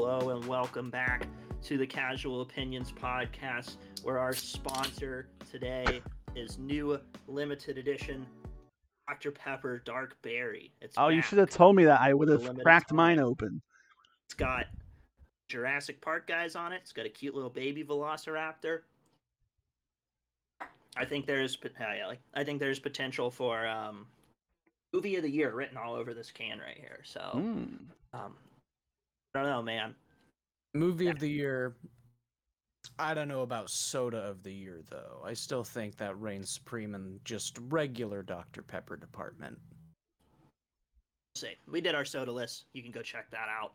Hello and welcome back to the Casual Opinions podcast, where our sponsor today is new limited edition Dr. Pepper Dark Berry. It's Oh, you should have told me that. I would have cracked time. mine open. It's got Jurassic Park guys on it. It's got a cute little baby Velociraptor. I think there's pot- hi, Ellie. I think there's potential for um, movie of the year written all over this can right here. So Mm. um, I don't know, man. Movie Yeah. of the year. I don't know about soda of the year though. I still think that reigns supreme in just regular Dr. Pepper department. see. We did our soda list. You can go check that out.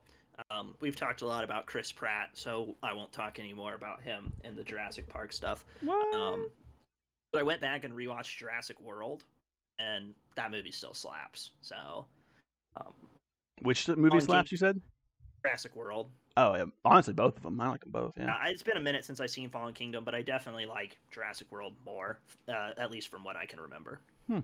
Um, we've talked a lot about Chris Pratt, so I won't talk anymore about him and the Jurassic Park stuff. What? Um, but I went back and rewatched Jurassic World, and that movie still slaps. So, um, Which movie slaps King- you said? Jurassic World. Oh, yeah. honestly, both of them. I like them both. Yeah. Uh, it's been a minute since I've seen Fallen Kingdom, but I definitely like Jurassic World more, uh, at least from what I can remember. Hmm.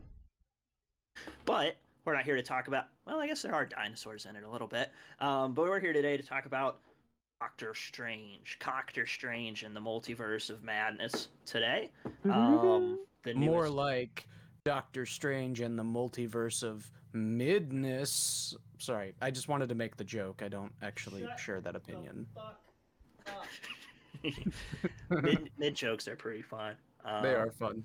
But we're not here to talk about. Well, I guess there are dinosaurs in it a little bit. Um, but we're here today to talk about Doctor Strange, Doctor Strange, and the Multiverse of Madness. Today, um, the More like Doctor Strange and the multiverse of midness. Sorry, I just wanted to make the joke. I don't actually Shut share that opinion. mid, mid jokes are pretty fun. Um, They are fun.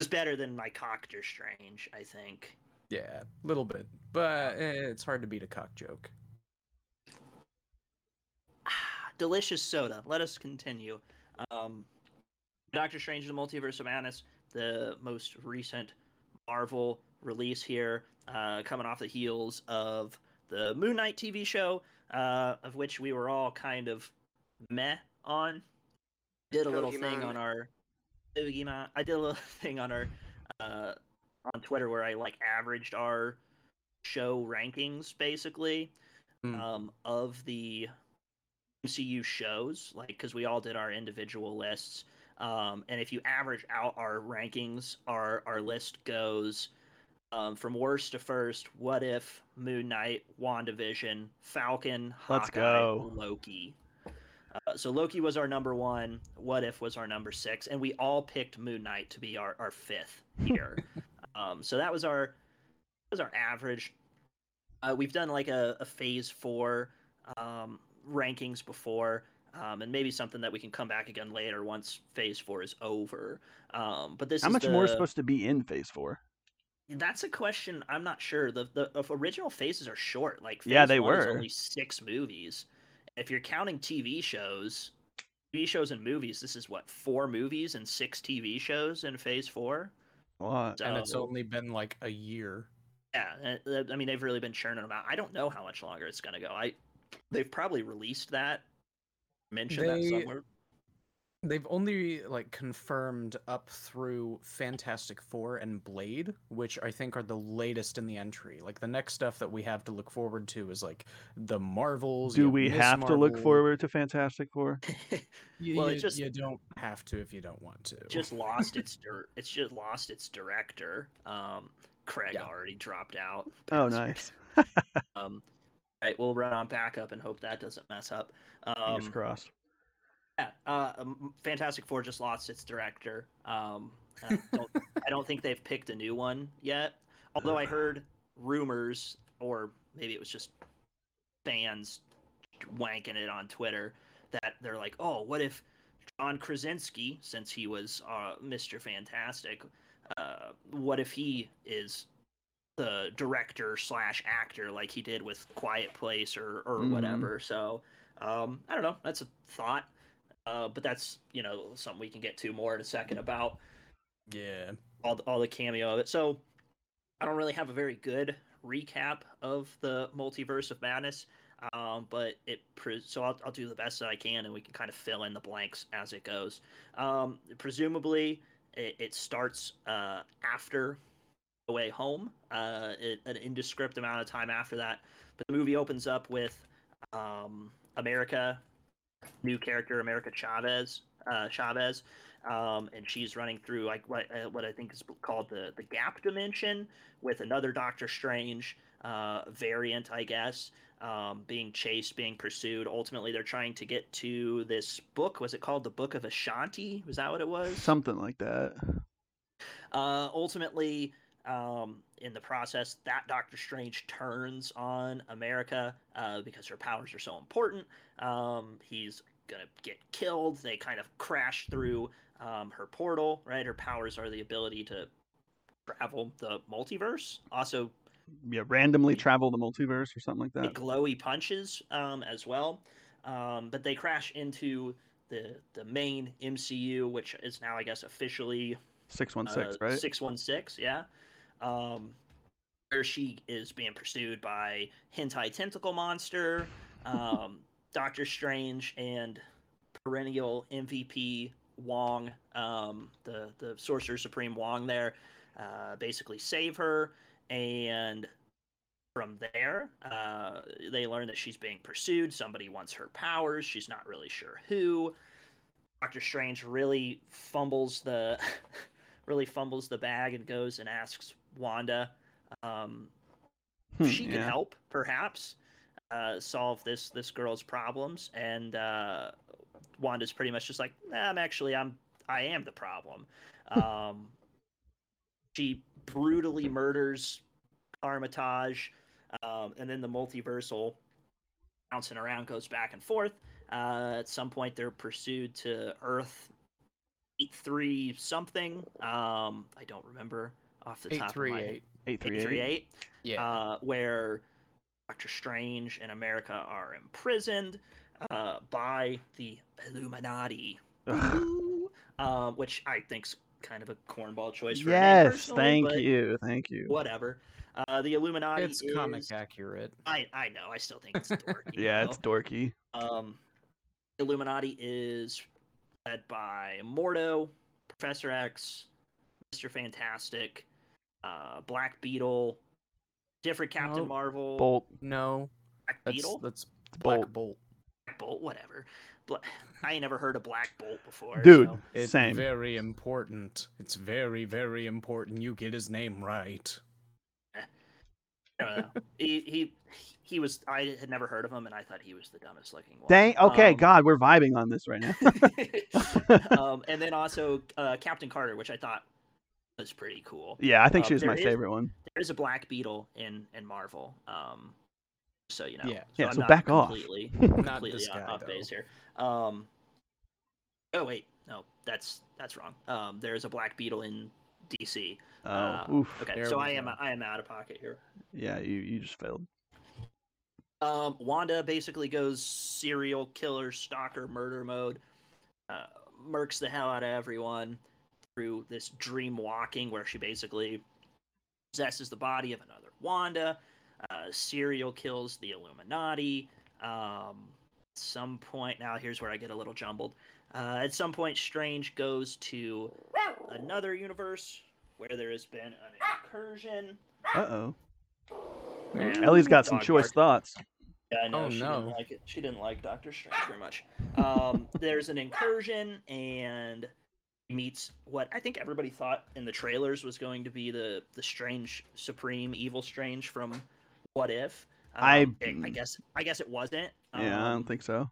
It's better than my Doctor Strange, I think. Yeah, a little bit. But eh, it's hard to beat a cock joke. delicious soda. Let us continue. Um, Doctor Strange: and The Multiverse of Madness, the most recent Marvel release here, uh, coming off the heels of the Moon Knight TV show, uh, of which we were all kind of meh on. Did a little thing on our Pokemon. I did a little thing on our uh, on Twitter where I like averaged our show rankings basically Hmm. um, of the MCU shows, like because we all did our individual lists. Um, and if you average out our rankings, our our list goes um, from worst to first. What if Moon Knight, WandaVision, Falcon, Let's Hawkeye, go. Loki. Uh, so Loki was our number one. What if was our number six, and we all picked Moon Knight to be our, our fifth here. um, so that was our that was our average. Uh, we've done like a, a phase four um, rankings before, um, and maybe something that we can come back again later once phase four is over. Um, but this How is much more is supposed to be in Phase Four? That's a question. I'm not sure. The the, the original phases are short. Like Yeah, they one were. only six movies. If you're counting TV shows, TV shows and movies, this is what four movies and six TV shows in phase four. What? and it's only been like a year. Yeah, uh, I mean they've really been churning them out. I don't know how much longer it's gonna go. I they've probably released that, mentioned They- that somewhere. They've only like confirmed up through Fantastic Four and Blade, which I think are the latest in the entry. Like the next stuff that we have to look forward to is like the Marvels. you Do we Miss have to look forward to Fantastic Four? You, Well, you, it just- you don't have to if you don't want to. just lost its dir- it's just lost its director. Um, Craig Yeah. already dropped out. Oh, nice. Um, right, we'll run on backup and hope that doesn't mess up. Fingers Um, crossed. Yeah, uh, um, Fantastic Four just lost its director. Um, I, don't, I don't think they've picked a new one yet. Although I heard rumors, or maybe it was just fans wanking it on Twitter, that they're like, "Oh, what if John Krasinski, since he was uh, Mr. Fantastic, uh, what if he is the director slash actor like he did with Quiet Place or or Mhm. whatever?" So um, I don't know. That's a thought. Uh, but that's you know something we can get to more in a second about yeah. all the, all the cameo of it. So I don't really have a very good recap of the multiverse of madness, um, but it pre- so I'll, I'll do the best that I can, and we can kind of fill in the blanks as it goes. Um, presumably, it, it starts uh, after Way Home, uh, it, an indescript amount of time after that. But the movie opens up with um, America, new character America Chavez, uh, Chavez, um, and she's running through like what uh, what I think is called the the gap dimension with another Doctor Strange. uh, variant, I guess. Um, being chased, being pursued. Ultimately, they're trying to get to this book. Was it called the Book of Vishanti? Was that what it was? Something like that. Uh, ultimately, um, in the process, that Doctor Strange turns on America uh, because her powers are so important. Um, he's gonna get killed. They kind of crash through um, her portal. Right, her powers are the ability to travel the multiverse. Also, Yeah, randomly travel the multiverse or something like that. glowy punches um, as well. Um, but they crash into the the main MCU, which is now, I guess, officially Six one six, right? Uh, Six one six, yeah. Um, where she is being pursued by hentai tentacle monster, um, Doctor Strange, and perennial MVP Wong, um, the the Sorcerer Supreme Wong. There, uh, basically save her, and from there, uh, they learn that she's being pursued. Somebody wants her powers. She's not really sure who. Doctor Strange really fumbles the really fumbles the bag and goes and asks Wanda um, Hmm, she can yeah. help, perhaps, uh, solve this this girl's problems. And uh, Wanda's pretty much just like, nah, I'm actually I'm I am the problem. Um, she brutally murders Kamar-Taj, um, and then the multiversal bouncing around goes back and forth. Uh, at some point, they're pursued to Earth eight three something. Um, I don't remember off the Eight top of my head. eight. Eight three Eight three eight. eight. Yeah. Uh, where Doctor Strange and America are imprisoned uh, by the Illuminati, Ugh. Uh, which I think's kind of a cornball choice. For Yes, personally, thank you, thank you. Whatever. Uh, the Illuminati. it's comic accurate. I I know. I still think it's dorky. Yeah, though. it's dorky. Um, Illuminati is led by Mordo, Professor X, Mister Fantastic, uh, Black Beetle, different Captain Nope. Marvel, Bolt, No, Black that's Beetle, that's Bolt. Black Bolt. Black Bolt, whatever. Bla- I ain't never heard of Black Bolt before, Dude. so- It's Same. very important. It's very very important. You get his name right. I don't know. he he he was. I had never heard of him, and I thought he was the dumbest looking one. Dang. Okay, Um, God, we're vibing on this right now. um, and then also uh, Captain Carter, which I thought was pretty cool. yeah, I think um, she was my there is- favorite one. There is a Black Beetle in in Marvel. Um, so you know. Yeah. Yeah, I'm so not back off. completely, Not completely this off, guy, base here. Um. Oh wait, no, that's that's wrong. Um, there is a Black Beetle in DC. Oh, Uh, oof. Okay, so I am go. I am out of pocket here. Yeah, you you just failed. Um, Wanda basically goes serial killer, stalker, murder mode, uh, murks the hell out of everyone through this dream walking where she basically possesses the body of another Wanda, uh, serial kills the Illuminati. Um, at some point, now here's where I get a little jumbled. Uh, at some point, Strange goes to another universe where there has been an incursion. Uh oh. Ellie's got some choice bark. thoughts. Yeah, I know. Oh, she no. didn't like it. She didn't like Doctor Strange very much. Um, there's an incursion, and he meets what I think everybody thought in the trailers was going to be the the Strange Supreme Evil Strange from What If. I- Um, it- I guess I guess it wasn't. Yeah, I Um, don't think so.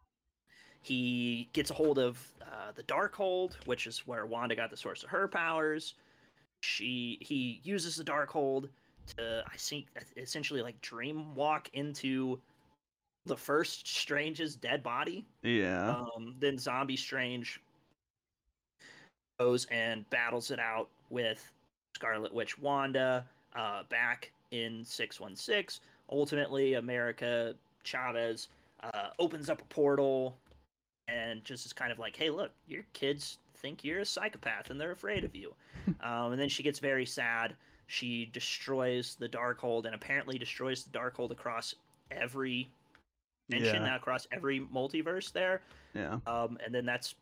he gets a hold of uh, the Darkhold, which is where Wanda got the source of her powers. She he uses the Darkhold to I think essentially like dream walk into the first Strange's dead body. Yeah. Um, then Zombie Strange goes and battles it out with Scarlet Witch Wanda uh, back in 616. Ultimately, America Chavez uh, opens up a portal and just is kind of like, hey, look, your kids think you're a psychopath and they're afraid of you. um, and then she gets very sad. She destroys the Darkhold and apparently destroys the Darkhold across every dimension, Yeah. across every multiverse there. Yeah. Um, and then that's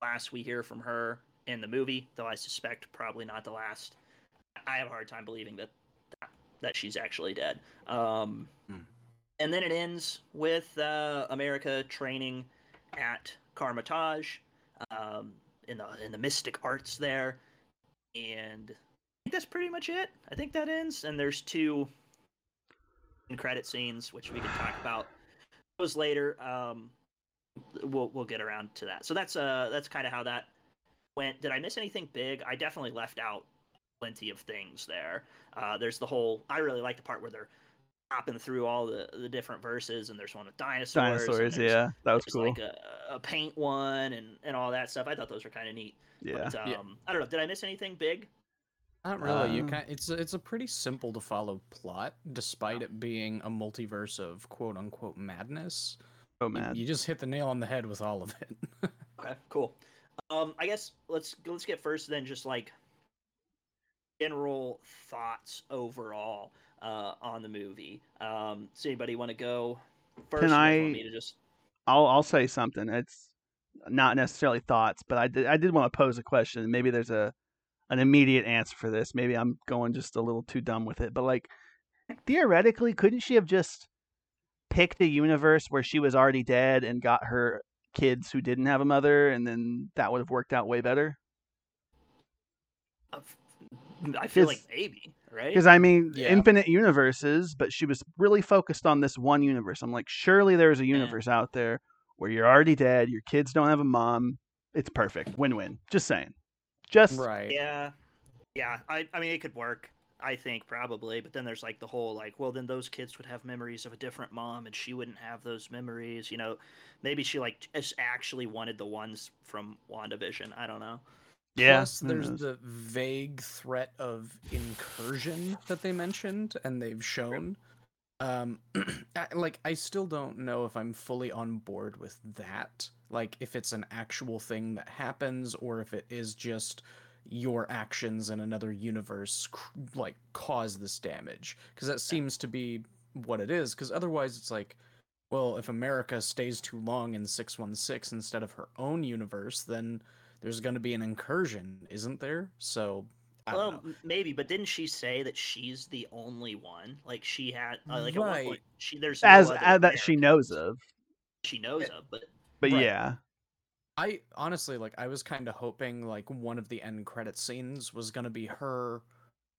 last we hear from her in the movie, though I suspect probably not the last. I have a hard time believing that that she's actually dead. Um, Hmm. And then it ends with uh, America training at Kamar-Taj um, in the in the mystic arts there, and I think that's pretty much it. I think that ends, and there's two in credit scenes, which we can talk about those later. Um, we'll we'll get around to that. So that's uh that's kind of how that went. Did I miss anything big? I definitely left out plenty of things there. Uh, there's the whole. I really like the part where they're hopping through all the the different verses, and there's one with dinosaurs. Dinosaurs, yeah, that was cool. like a, a paint one and and all that stuff. I thought those were kind of neat. yeah, But, um, Yeah. I don't know. Did I miss anything big? Not really. you Uh, can It's a- it's a pretty simple to follow plot, despite it being a multiverse of quote unquote madness. oh You- man. You, just hit the nail on the head with all of it. Okay, cool. Um, I guess let's let's get first then just like general thoughts overall uh, on the movie. Um, does anybody want to go first? do i me to just i'll I'll say something. It's not necessarily thoughts, but I did I did want to pose a question. Maybe there's a an immediate answer for this. Maybe I'm going just a little too dumb with it. But like theoretically, couldn't she have just picked a universe where she was already dead and got her kids who didn't have a mother, and then that would have worked out way better? I feel like Because- maybe right. Because I mean, Yeah. infinite universes, but she was really focused on this one universe. I'm like, surely there's a mm. universe out there where you're already dead, your kids don't have a mom. It's perfect, win-win. Just saying. Just right. Yeah, yeah. I I mean it could work. I think probably, but then there's like the whole like, well, then those kids would have memories of a different mom, and she wouldn't have those memories. You know, maybe she like just actually wanted the ones from WandaVision. I don't know. yeah. Plus, who there's knows? the vague threat of incursion that they mentioned and they've shown. Um, I- like I still don't know if I'm fully on board with that. Like, if it's an actual thing that happens, or if it is just your actions in another universe like cause this damage. Because that seems to be what it is. Because otherwise, it's like, well, if America stays too long in 616 instead of her own universe, then there's going to be an incursion, isn't there? So, I Well, maybe, but didn't she say that she's the only one? Like she had, uh, like at one Right. point, she there's no as, other as that she knows of. she knows of, but But Right. yeah. I honestly like I was kind of hoping like one of the end credit scenes was going to be her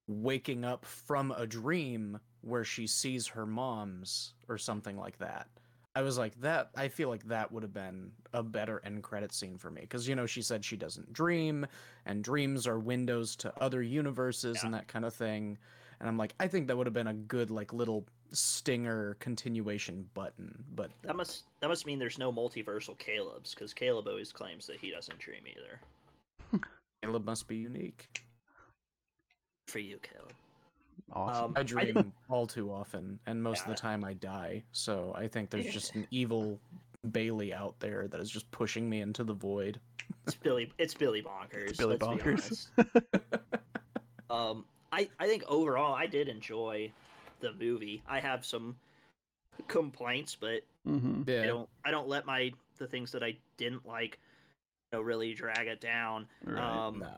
waking up from a dream where she sees her mom's or something like that. I was like that I feel like that would have been a better end credit scene for me cuz you know she said she doesn't dream and dreams are windows to other universes and that kind of thing. And I'm like I think that would have been a good like little stinger continuation button, but that must that must mean there's no multiversal Caleb's because Caleb always claims that he doesn't dream either. Caleb must be unique. For you, Caleb. Awesome. Um, I I dream didn't- all too often, and most of the time I die. So I think there's just an evil Bailey out there that is just pushing me into the void. It's Billy. It's Billy Bonkers. Billy Bonkers. um, I I think overall I did enjoy the movie. I have some complaints, but hmm I don't I don't let my the things that I didn't like, you know, really drag it down. Right. Um, no.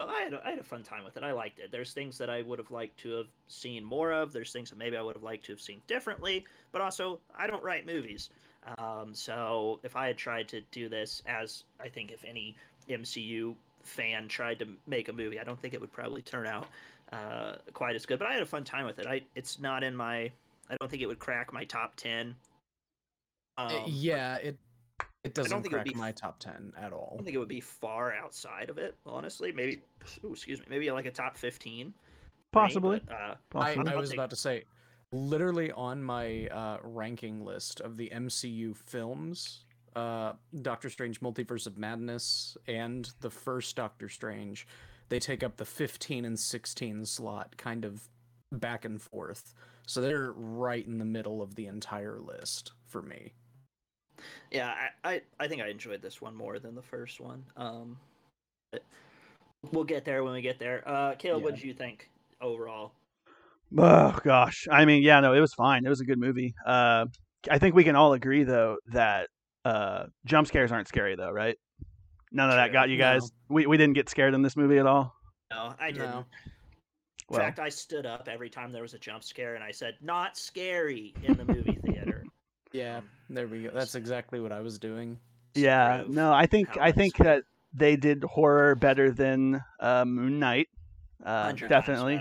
I had a, I had a fun time with it. I liked it. There's things that I would have liked to have seen more of. There's things that maybe I would have liked to have seen differently. But also, I don't write movies. Um, so if I had tried to do this as I think if any MCU fan tried to make a movie, I don't think it would probably turn out uh, quite as good. But I had a fun time with it. I it's not in my. I don't think it would crack my top ten. Um, Uh, yeah, it it doesn't think it would crack be- my top ten at all. I don't think it would be far outside of it, honestly. Maybe, ooh, excuse me, maybe like a top fifteen. for me, Possibly. but, uh, I, Possibly. I I'll was take- about to say, literally on my uh, ranking list of the MCU films, uh, Doctor Strange: Multiverse of Madness and the first Doctor Strange, they take up the 15 and 16 slot, kind of back and forth. So they're right in the middle of the entire list for me. yeah, I, I, I think I enjoyed this one more than the first one. Um, we'll get there when we get there. Uh, Caleb, what did you think overall? Oh gosh. I mean, yeah, no, it was fine. It was a good movie. Uh, I think we can all agree though that uh, jump scares aren't scary though, right? None of that got you No. guys. We we didn't get scared in this movie at all. No, I didn't. No. In Well, fact, I stood up every time there was a jump scare and I said, "Not scary" in the movie theater. Yeah, Um, there we go. That's exactly what I was doing. yeah, prove no, I think I it's- think that they did horror better than uh, Moon Knight. Uh, definitely.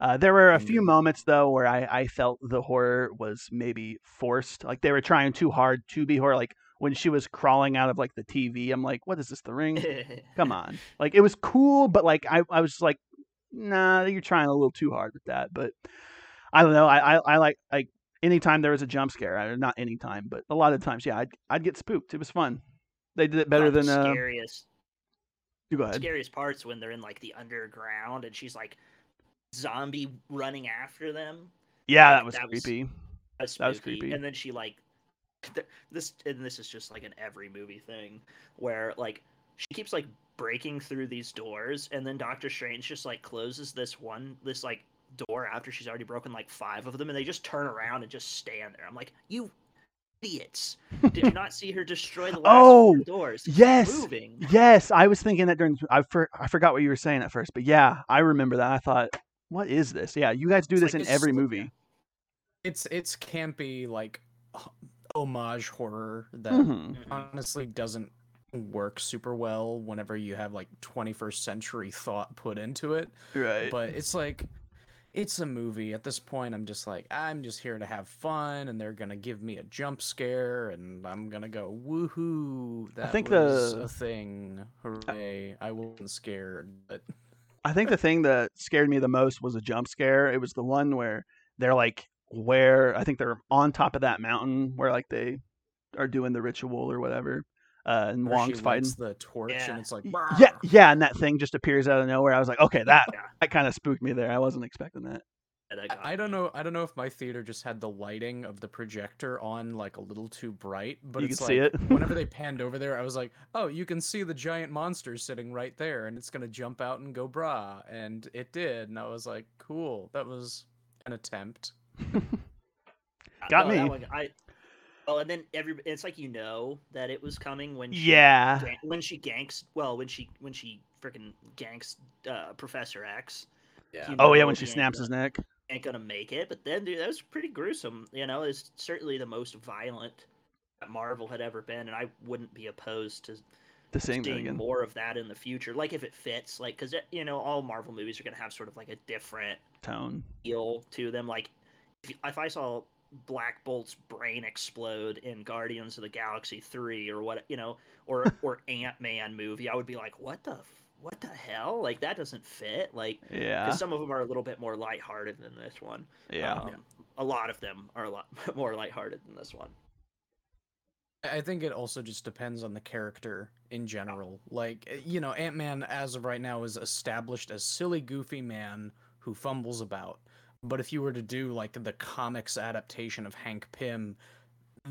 Uh, there were a few moments though where I, I felt the horror was maybe forced. Like they were trying too hard to be horror. Like when she was crawling out of like the TV, I'm like, what is this? The Ring? Come on. Like it was cool, but like I, I was like, nah, you're trying a little too hard with that. But I don't know. I, I, I like like anytime there was a jump scare, or not anytime, but a lot of times, yeah, I'd I'd get spooked. It was fun. They did it better than the uh. scariest You go ahead. scariest parts when they're in like the underground and she's like zombie running after them. Yeah, like, that was that was- creepy. That's That was creepy. And then she like this and this is just like an every movie thing where like she keeps like breaking through these doors and then Doctor Strange just like closes this one this like door after she's already broken like five of them and they just turn around and just stand there. I'm like, you idiots. Did you not see her destroy the last Oh, four doors? Yes. moving. Yes, I was thinking that during. I for, I forgot what you were saying at first, but yeah, I remember that. I thought, what is this? Yeah, you guys do It's this like in every slow- movie. It's it's campy like h- homage horror that Mhm. honestly doesn't work super well whenever you have like 21st century thought put into it. Right. But it's like it's a movie. At this point I'm just like I'm just here to have fun and they're to give me a jump scare and I'm to go woohoo. That think was the- a thing. Hooray. I wasn't scared, but I think the thing that scared me the most was a jump scare. It was the one where they're like where I think they're on top of that mountain where like they are doing the ritual or whatever. Uh, and where she Wong's fighting. the torch Yeah. and it's like Y- Yeah, yeah, and that thing just appears out of nowhere. I was like, okay, that Yeah. that kind of spooked me there. I wasn't expecting that. that I- I don't know. I don't know if my theater just had the lighting of the projector on like a little too bright, but You it's could see like it. whenever they panned over there, I was like, "Oh, you can see the giant monster sitting right there, and it's gonna jump out and go bra," and it did, and I was like, "Cool, that was an attempt." Got no, me. one- I well, and then every it's like you know that it was coming when she Yeah. when she ganks well when she when she freaking ganks uh, Professor X. Yeah. You Oh yeah, when she snaps his gonna- neck. ain't gonna make it. But then, dude, that was pretty gruesome. You know, it's certainly the most violent that Marvel had ever been, and I wouldn't be opposed to To seeing that seeing again. more of that in the future. Like if it fits, like because you know all Marvel movies are gonna have sort of like a different Tone. feel to them. Like if, if I saw Black Bolt's brain explode in Guardians of the Galaxy three or what you know, or or Ant Man movie, I would be like, what the what the hell? Like that doesn't fit. Like Yeah. some of them are a little bit more lighthearted than this one. Yeah. Um, a lot of them are a lot more lighthearted than this one. I I think it also just depends on the character in general. Like, eh, you know, Ant Man, as of right now, is established as silly, goofy man who fumbles about. But if you were to do like the comics adaptation of Hank Pym,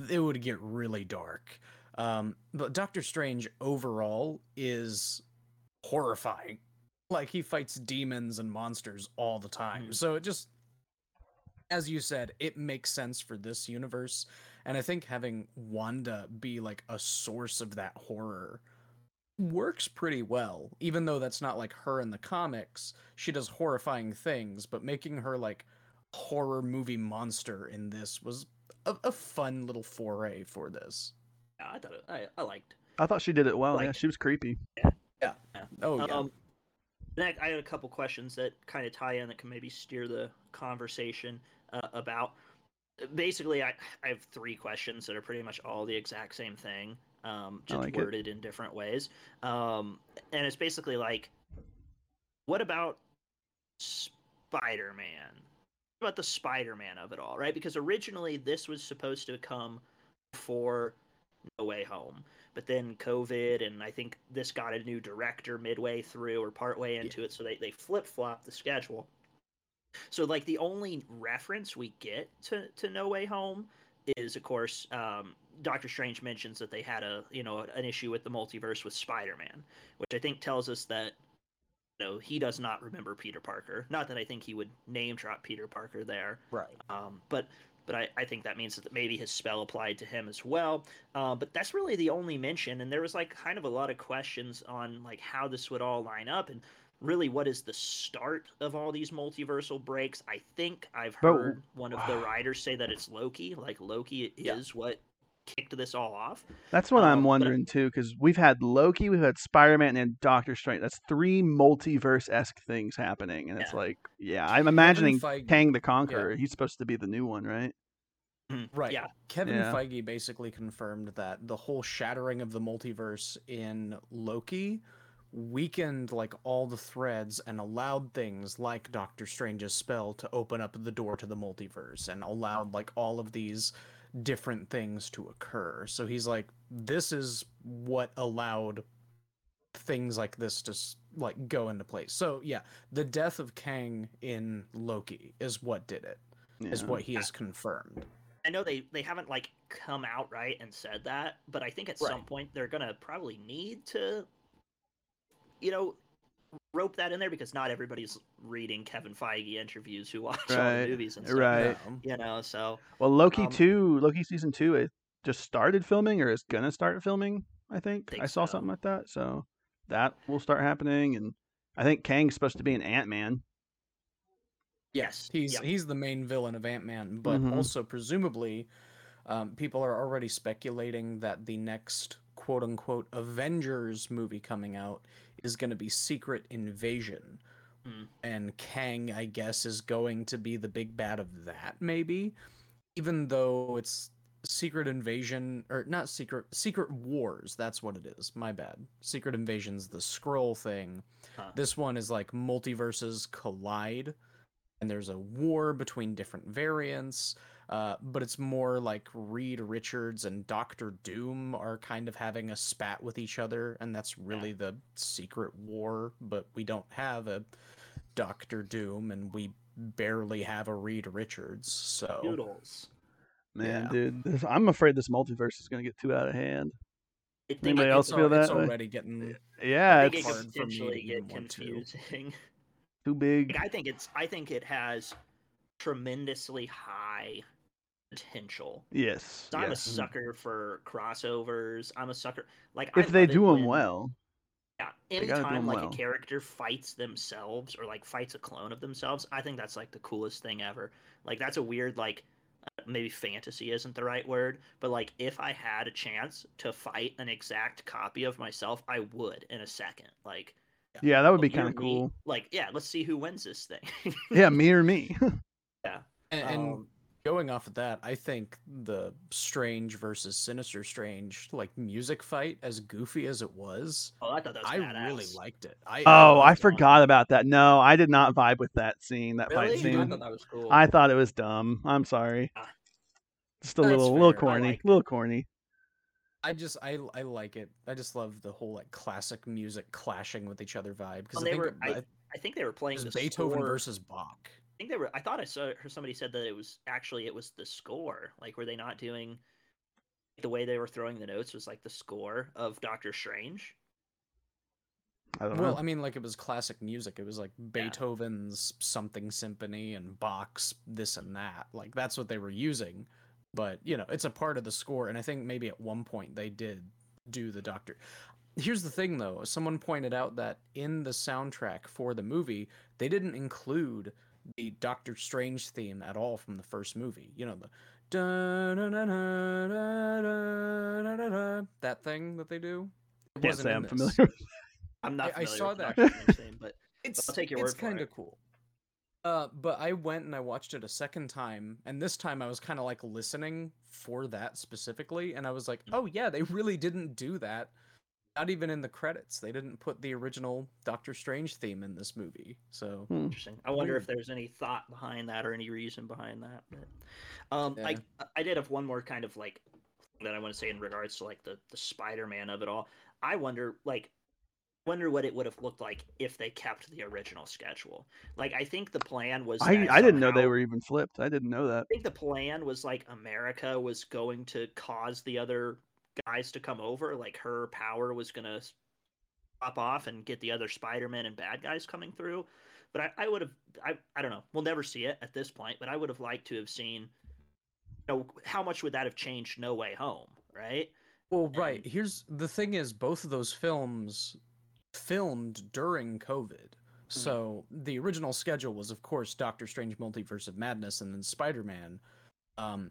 it would get really dark. Um, but Doctor Strange overall is horrifying. Like he fights demons and monsters all the time. Mhm. So it just, as you said, it makes sense for this universe. And I think having Wanda be like a source of that horror works pretty well. Even though that's not like her in the comics, she does horrifying things, but making her like horror movie monster in this was a, a fun little foray for this. Yeah, I thought it, I, I liked. I thought she did it well. yeah, she was creepy. Yeah. Oh yeah. Um, next, I had a couple questions that kind of tie in that can maybe steer the conversation uh, about. Basically, I, I have three questions that are pretty much all the exact same thing, um, just like it. worded in different ways. Um, and it's basically like, what about Spider Man? What about the Spider Man of it all, right? Because originally this was supposed to come before No Way Home but then COVID, and I think this got a new director midway through or partway into it, so they, they flip flop the schedule. So like the only reference we get to, to No Way Home is of course um, Doctor Strange mentions that they had a you know an issue with the multiverse with Spider Man, which I think tells us that you know he does not remember Peter Parker. Not that I think he would name drop Peter Parker there, right. um, but but I, I think that means that maybe his spell applied to him as well. Uh, but that's really the only mention, and there was like kind of a lot of questions on like how this would all line up, and really what is the start of all these multiversal breaks. I think I've But- heard one of the writers say that it's Loki. Like Loki Yeah. is what kicked this all off. That's what I'm Um, but- wondering too, because we've had Loki, we've had Spider Man, and Doctor Strange. That's three multiverse esque things happening, and it's like, yeah, I'm imagining Feige- Kang the Conqueror. He's supposed to be the new one, right? Mhm. Right. Yeah. Kevin Yeah. Feige basically confirmed that the whole shattering of the multiverse in Loki weakened like all the threads and allowed things like Doctor Strange's spell to open up the door to the multiverse and allowed like all of these different things to occur. So he's like this is what allowed things like this to like go into place. So yeah, the death of Kang in Loki is what did it. Is Yeah. what he has confirmed. I know they they haven't like come out right and said that, but I think at some point they're gonna probably need to, you know, rope that in there because not everybody's reading Kevin Feige interviews who watch all Right, the movies and stuff. right. You know, so Well, Loki Um, two, Loki season two, it just started filming or is gonna start filming. I think, Think I saw so. something like that, so that will start happening, and I think Kang's supposed to be an Ant Man. yes, He's yep. he's the main villain of Ant Man, but Mhm. also presumably, um, people are already speculating that the next quote unquote Avengers movie coming out is going to be Secret Invasion, Hmm. and Kang, I guess, is going to be the big bad of that. Maybe, even though it's Secret Invasion or not Secret Secret Wars. That's what it is. My bad. Secret Invasion's the Skrull thing. Huh. This one is like multiverses collide and there's a war between different variants. Uh, but it's more like Reed Richards and Doctor Doom are kind of having a spat with each other, and that's really the secret war. But we don't have a Doctor Doom, and we barely have a Reed Richards. So Noodles. Man, Yeah. dude, this, I'm afraid this multiverse is gonna get too out of hand. I think Anybody else feel that way? already getting Yeah, it's it hard for me to potentially get want to. confusing. too big. Like, I think it's I think it has tremendously high potential. Yes. So I'm a sucker for crossovers. I'm a sucker like If I they do them when- well, Yeah, They gotta do anytime 'em like well. a character fights themselves or like fights a clone of themselves, I think that's like the coolest thing ever. Like that's a weird like uh, maybe fantasy isn't the right word, but like if I had a chance to fight an exact copy of myself, I would in a second. Like yeah, that would be kind of me, cool. Like yeah, let's see who wins this thing. Yeah, me or me. yeah. And, and Um, going off of that, I think the Strange versus Sinister Strange like music fight, as goofy as it was, oh, I thought that was I really liked it. I oh, I loved it. forgot about that. No, I did not vibe with that scene. That Really? fight I scene. thought that was cool. I thought it was dumb. I'm sorry. Ah. Just a That's little, little fair. I corny, like- little corny. I just I I like it. I just love the whole like classic music clashing with each other vibe because Well, they think were- I I- I think they were playing the Beethoven score- versus Bach. I think they were. I thought I saw heard somebody said that it was actually it was the score. Like, were they not doing the way they were throwing the notes was like the score of Doctor Strange? I don't know. Well, know. I mean, like it was classic music. It was like Beethoven's something symphony and Bach's this and that. Like that's what they were using. But you know, it's a part of the score, and I think maybe at one point they did do the Doctor. Here's the thing, though. Someone pointed out that in the soundtrack for the movie, they didn't include the Doctor Strange theme at all from the first movie. You know the that thing that they do. It wasn't say I'm familiar. with I'm not. I- I saw that. Thing, but It's take your it's kind it. of cool. Uh, but I went and I watched it a second time, and this time I was kind of like listening for that specifically, and I was like, oh yeah, they really didn't do that. Not even in the credits, they didn't put the original Doctor Strange theme in this movie. So Hmm. interesting. I wonder if there's any thought behind that or any reason behind that. But, um, I Yeah. I did have one more kind of like that I want to say in regards to like the the Spider-Man of it all. I wonder like wonder what it would have looked like if they kept the original schedule. Like I think the plan was I that I didn't know they were even flipped. I didn't know that. I think the plan was like America was going to cause the other guys to come over. Like her power was to pop off and get the other Spider-Man and bad guys coming through. But I, I would have, I, I don't know. We'll never see it at this point. But I would have liked to have seen, you know, how much would that have changed No Way Home, right? Well, right. And- Here's the thing: is both of those films filmed during COVID. So the original schedule was, of course, Doctor Strange: Multiverse of Madness, and then Spider Man. Um,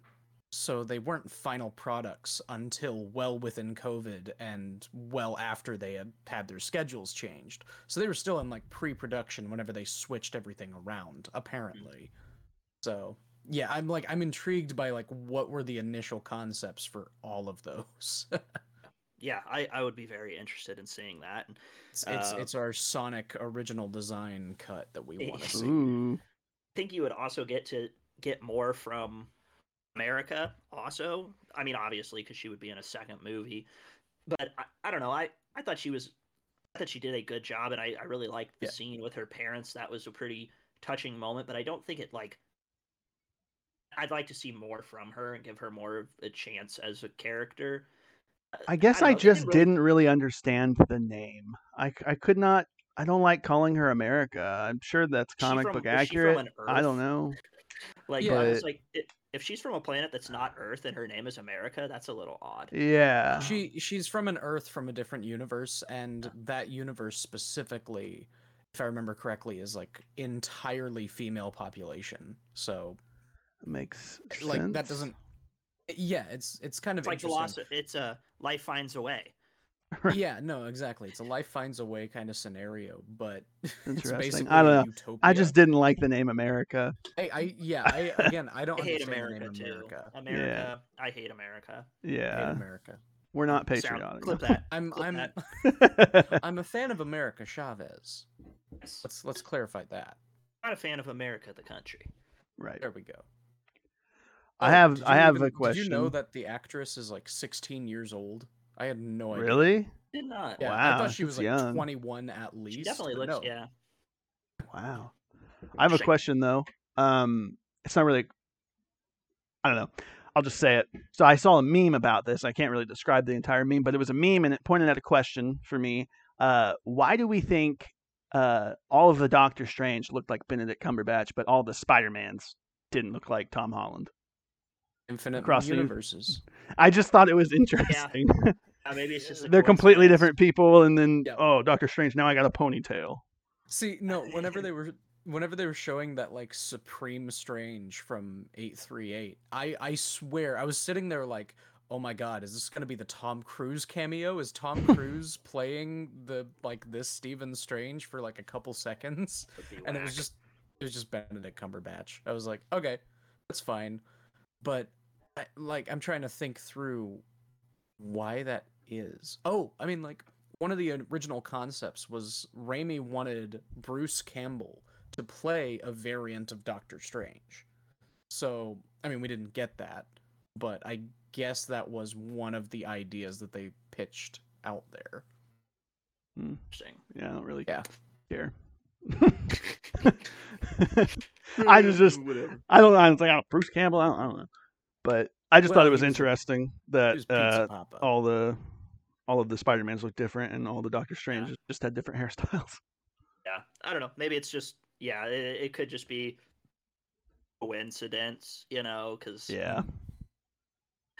so they weren't final products until well within COVID and well after they had had their schedules changed. So they were still in like pre-production whenever they switched everything around, apparently. So yeah, I'm like I'm intrigued by like what were the initial concepts for all of those. Yeah, I, I would be very interested in seeing that. It's it's, Uh, it's our Sonic original design cut that we want to see. I think you would also get to get more from America. Also, I mean, obviously, because she would be in a second movie. But I, I don't know. I, I thought she was, I thought she did a good job, and I, I really liked the Yeah. scene with her parents. That was a pretty touching moment. But I don't think it like. I'd like to see more from her and give her more of a chance as a character. Uh, I guess don't I, know, they just really- didn't really understand the name. I, I could not. I don't like calling her America. I'm sure that's comic from- book is she from accurate. I don't know. Like, Yeah. I was like, i if she's from a planet that's not Earth and her name is America, that's a little odd. Yeah. She she's from an Earth from a different universe, and that universe specifically, if I remember correctly, is like entirely female population. So makes like that doesn't. Yeah, it's it's kind of It's like the interesting. lost. It's a life finds a way. Yeah, no, exactly. It's a life finds a way kind of scenario, but it's Interesting. basically I don't know. utopia. I just didn't like the name America. I, I yeah, I again, I don't I hate understand America the too. name America. America. I hate America. I hate Yeah, America. we're not Sound- patriotic. clip that. I'm Clip I'm that. I'm a fan of America Chavez. Yes. Let's let's clarify that. Not a fan of America, the country. right. There we go. I Oh, have- did I have even- a question. Did you know that the actress is like 16 years old? I had no idea. Really? Did not. Yeah, I Wow, thought she was like young. 21 at least. She definitely but looks. no. Yeah. Wow. I have a question though. Um, it's not really. I don't know. I'll just say it. So I saw a meme about this. I can't really describe the entire meme, but it was a meme and it pointed at a question for me. Uh, why do we think uh, all of the Doctor Strange looked like Benedict Cumberbatch, but all the Spider Mans didn't look like Tom Holland? Infinite Across the- universes. I just thought it was interesting. Uh, maybe it's just. They're completely different people, and then Yep. oh, Doctor Strange. Now I got a ponytail. See, no, whenever they were whenever they were showing that like Supreme Strange from 838, I I swear I was sitting there like, "Oh my god, is this going to be the Tom Cruise cameo? Is Tom Cruise playing the like this Stephen Strange for like a couple seconds?" Would be and it was just it was just Benedict Cumberbatch. I was like, okay, that's fine, but I, like I'm trying to think through why that is. Oh, I mean, like one of the original concepts was Raimi wanted Bruce Campbell to play a variant of Doctor Strange. So, I mean, we didn't get that, but I guess that was one of the ideas that they pitched out there. Hmm. interesting. Yeah, I don't really Yeah. care. I was just, I don't know. I was like, oh, Bruce Campbell. I don't, I don't know, but I just thought it was interesting that uh, all the all of the Spider Mans look different, and all the Doctor Strange just had different hairstyles. Yeah. I don't know. Maybe it's just. Yeah. It, it could just be coincidence. You know, because Yeah,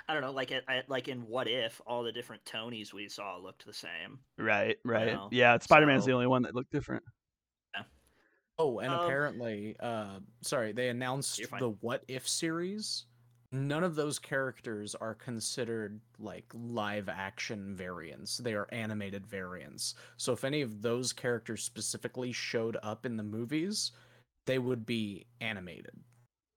I don't know. Like I, like in What If, all the different Tonys we saw looked the same. right, right. know, Yeah, Spider Man's so- the only one that looked different. Oh, and Um, apparently, uh, sorry, they announced the What If series. None of those characters are considered like live action variants. They are animated variants. So if any of those characters specifically showed up in the movies, they would be animated.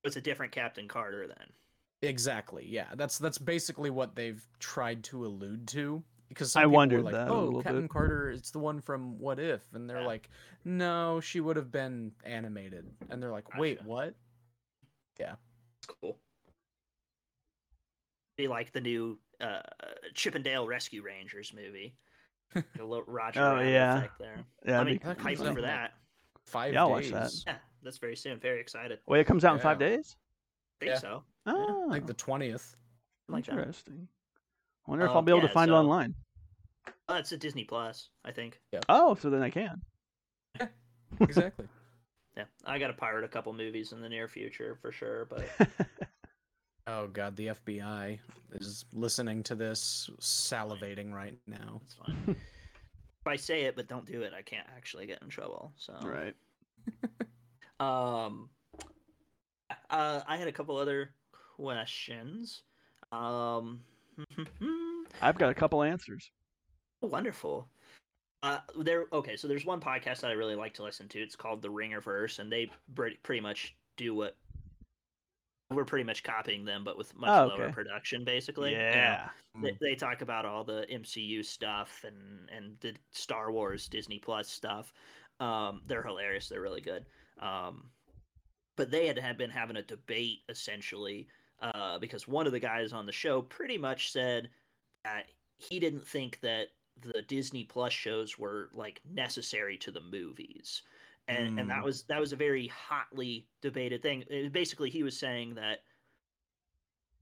It's a different Captain Carter then. Exactly. Yeah. That's that's basically what they've tried to allude to. Because I some people were wondered like, that a oh, little Captain bit." Carter, it's the one from What If, and they're Yeah. like, no, she would have been animated, and they're like, wait, Gotcha. what? It's cool. Be like the new uh, Chip 'n Dale Rescue Rangers movie. A little Roger Oh, yeah. effect there. Yeah, I that'd mean, be That comes hyped for that. Five Yeah, I'll days. watch that. Yeah, that's very soon. Very excited. Wait, it comes out in five days. I think Yeah. so. Oh, Like the twentieth. like that. interesting. I wonder if Um, I'll be able to yeah, find it online. Oh, it's a Disney Plus, I think. Yeah. Oh, so then I can. Exactly. Yeah, I got to pirate a couple movies in the near future for sure. But oh god, the FBI is listening to this, salivating right now. it's fine. if I say it but don't do it, I can't actually get in trouble. So right. Um, uh, I had a couple other questions. Um, I've got a couple answers. wonderful. Uh, there. Okay, so there's one podcast that I really like to listen to. It's called The Ringerverse, and they pretty much do what we're pretty much copying them, but with much Oh, lower production, basically. you know? Yeah. they, they talk about all the MCU stuff and and the Star Wars Disney Plus stuff. Um, they're hilarious. They're really good. Um, but they had, had been having a debate essentially uh, because one of the guys on the show pretty much said that he didn't think that the Disney Plus shows were like necessary to the movies. And, and that Mm. was that was a very hotly debated thing. Basically, he was saying that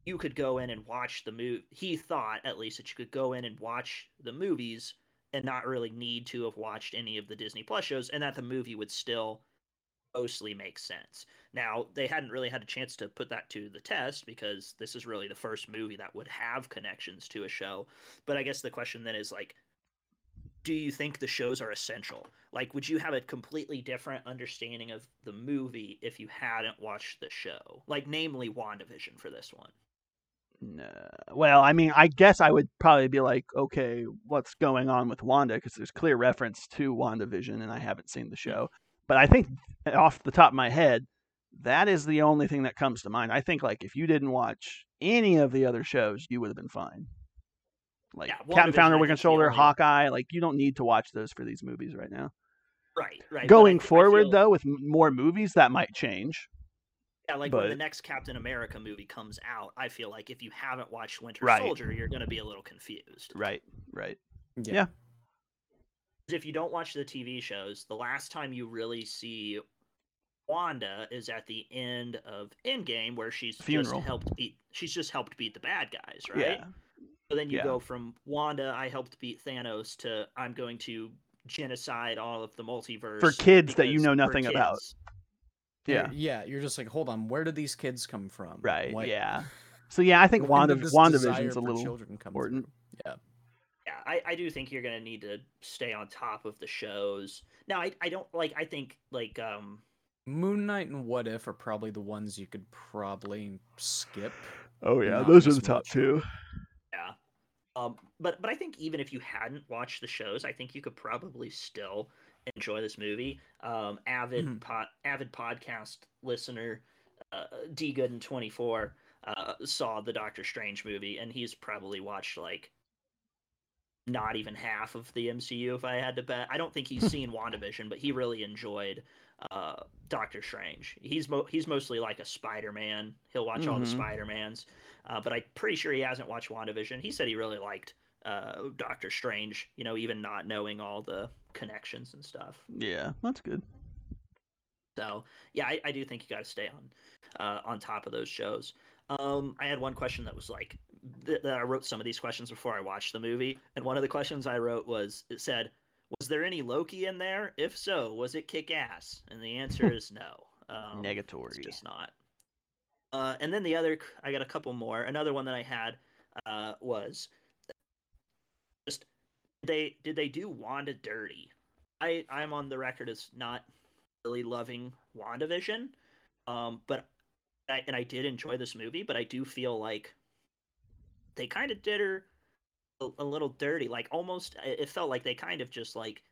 you could go in and watch the movie. He thought, at least, that you could go in and watch the movies and not really need to have watched any of the Disney Plus shows, and that the movie would still mostly makes sense. Now, they hadn't really had a chance to put that to the test because this is really the first movie that would have connections to a show. But I guess the question then is like, do you think the shows are essential? Like, would you have a completely different understanding of the movie if you hadn't watched the show? Like, namely WandaVision for this one. No. Well, I mean, I guess I would probably be like, okay, what's going on with Wanda? Because there's clear reference to WandaVision, and I haven't seen the hmm. show. But I think off the top of my head, that is the only thing that comes to mind. I think like if you didn't watch any of the other shows, you would have been fine. Like Yeah, Captain Founder, I Wicked think, Shoulder, only- Hawkeye, like you don't need to watch those for these movies right now. Right, right. but I- Going I forward, feel- though, with more movies, that might change. Yeah, like when the next Captain America movie comes out, I feel like if you haven't watched Winter Right. Soldier, you're going to be a little confused. Right, right. Yeah. 'Cause If you don't watch the TV shows, the last time you really see Wanda is at the end of Endgame, where she's Funeral. just helped beat. She's just helped beat the bad guys, right? Yeah. So then you Yeah. go from Wanda, I helped beat Thanos, to I'm going to genocide all of the multiverse for kids that you know nothing about. Yeah. yeah. You're just like, hold on, where did these kids come from? Right, What- yeah. So yeah, I think when Wanda did this desire WandaVision's a little children important. through? Yeah. Yeah, I, I do think you're gonna need to stay on top of the shows. Now, I, I don't like. I think like um Moon Knight and What If are probably the ones you could probably skip. Oh yeah, Not those are as the top much. two. yeah, um but but I think even if you hadn't watched the shows, I think you could probably still enjoy this movie. Um, avid Mhm. pod, avid podcast listener, uh, D Gooden twenty four uh saw the Doctor Strange movie, and he's probably watched like not even half of the MCU if I had to bet. I don't think he's seen WandaVision, but he really enjoyed uh Doctor Strange. He's mo- he's mostly like a Spider-Man. He'll watch all the Mhm. Spider-Mans. Uh, but I'm pretty sure he hasn't watched WandaVision. He said he really liked uh Doctor Strange, you know, even not knowing all the connections and stuff. Yeah, that's good. So yeah, I, I do think you got to stay on uh, on top of those shows. Um, I had one question that was like th- that I wrote some of these questions before I watched the movie, and one of the questions I wrote was it said, "Was there any Loki in there? If so, was it kick ass?" And the answer is no. Um, It's Negatory. just not. Uh, and then the other, I got a couple more. Another one that I had uh, was just they did they do Wanda dirty? I I'm on the record as not really loving WandaVision, um, but I, and I did enjoy this movie, but I do feel like they kind of did her a, a little dirty. Like almost, it it felt like they kind of just like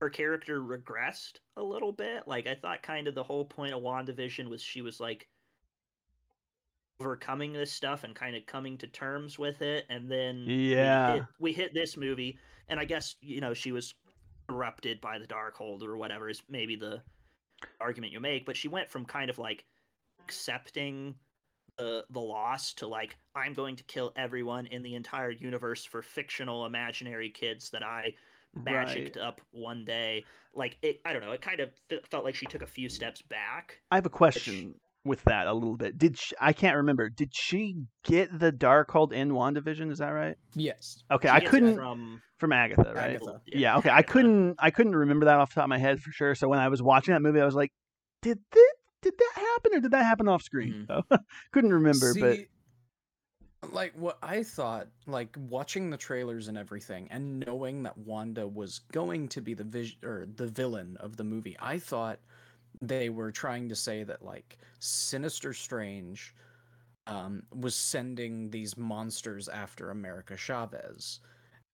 her character regressed a little bit. Like I thought, kind of the whole point of WandaVision was she was like overcoming this stuff and kind of coming to terms with it, and then we Yeah. hit, we hit this movie, and I guess you know she was corrupted by the Darkhold or whatever is maybe the argument you make, but she went from kind of like accepting the the loss to like I'm going to kill everyone in the entire universe for fictional imaginary kids that I magicked Right. up one day. Like it, I don't know. It kind of felt like she took a few steps back. I have a question with that a little bit. Did she, I can't remember? Did she get the Darkhold in WandaVision? Is that right? Yes. Okay, She I couldn't from from Agatha, right? Agatha. Yeah, okay. I couldn't I couldn't remember that off the top of my head for sure. So when I was watching that movie, I was like, did that did that happen or did that happen off screen? So, couldn't remember, but like what I thought, like watching the trailers and everything, and knowing that Wanda was going to be the vis- or the villain of the movie, I thought they were trying to say that like Sinister Strange um, was sending these monsters after America Chavez.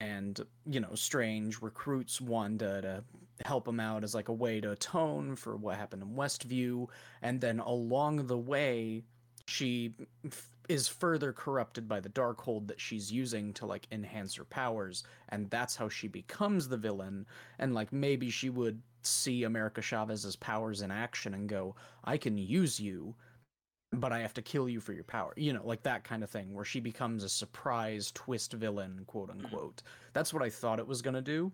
And, you know, Strange recruits Wanda to help him out as like a way to atone for what happened in Westview. And then along the way, she f- is further corrupted by the Darkhold that she's using to like enhance her powers. And that's how she becomes the villain. And like maybe she would see America Chavez's powers in action and go, I can use you but I have to kill you for your power. You know, like that kind of thing where she becomes a surprise twist villain, quote mm. unquote. That's what I thought it was going to do.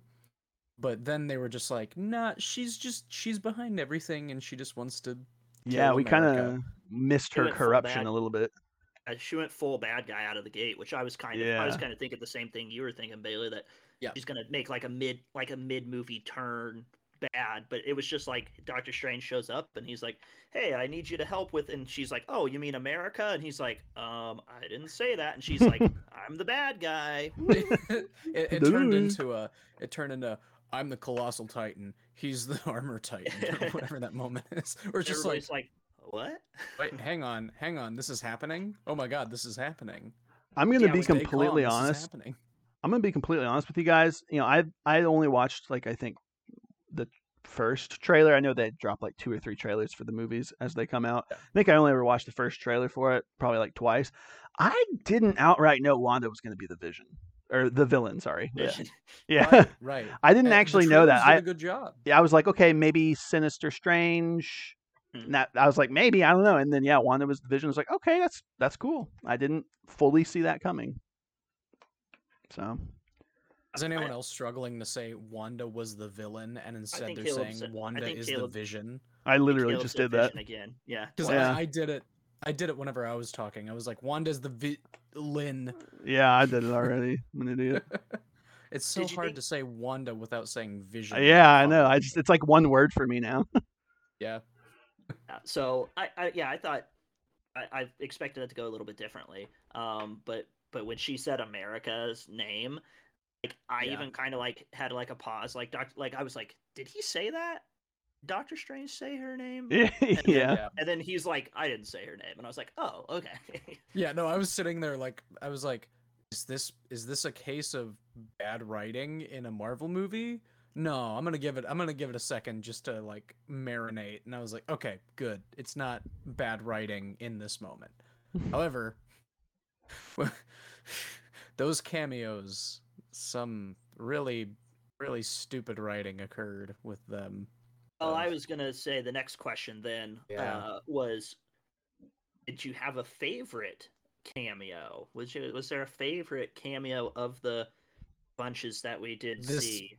But then they were just like, nah, she's just, she's behind everything and she just wants to. Yeah, we kind of missed her corruption bad. a little bit. Uh, she went full bad guy out of the gate, which I was kind of I was kind of thinking the same thing you were thinking, Bailey. That Yeah. she's gonna make like a mid like a mid movie turn bad, but it was just like Doctor Strange shows up and he's like, "Hey, I need you to help with," and she's like, "Oh, you mean America?" And he's like, "Um, I didn't say that," and she's like, "I'm the bad guy." it, it turned into a, it turned into, I'm the colossal titan. He's the armor titan, or whatever that moment is. Or it's just like, like, "What?" wait, hang on, hang on, this is happening. Oh my god, this is happening. I'm gonna Yeah, be completely Calm, this is honest. happening. I'm gonna be completely honest with you guys. You know, I I only watched like I think the first trailer. I know they drop like two or three trailers for the movies as they come out. I think I only ever watched the first trailer for it, probably like twice. I didn't outright know Wanda was gonna be the Vision or the villain. Sorry. Yeah. Yeah. Right, right. I didn't And actually know that. I did I a good job. yeah, I was like, okay, maybe Sinister Strange. Hmm. And that I was like, maybe I don't know. And then yeah, Wanda was the Vision. Was like, okay, that's that's cool. I didn't fully see that coming. So Is anyone I- else struggling to say Wanda was the villain, and instead they're Caleb saying said- Wanda is Caleb- the Vision? I literally Caleb just did that. Vision again. Yeah. Because Yeah. I, I did it. I did it whenever I was talking. I was like, Wanda's the villain. Yeah, I did it already. I'm an idiot. It's so hard think- to say Wanda without saying Vision. Yeah, I know. I just it's like one word for me now. yeah. So I, I yeah I thought I, I expected it to go a little bit differently um but but when she said america's name like i Yeah. even kind of like had like a pause like doc like i was like did he say that doctor strange say her name yeah. yeah. and then he's like i didn't say her name and i was like oh okay Yeah, no, I was sitting there like I was like, is this is this a case of bad writing in a Marvel movie? No, I'm gonna give it I'm gonna give it a second just to like marinate. And I was like, okay, good. It's not bad writing in this moment. However, those cameos, some really, really stupid writing occurred with them. Well i was gonna say the next question then Yeah. uh was did you have a favorite cameo was you, was there a favorite cameo of the bunches that we did This- see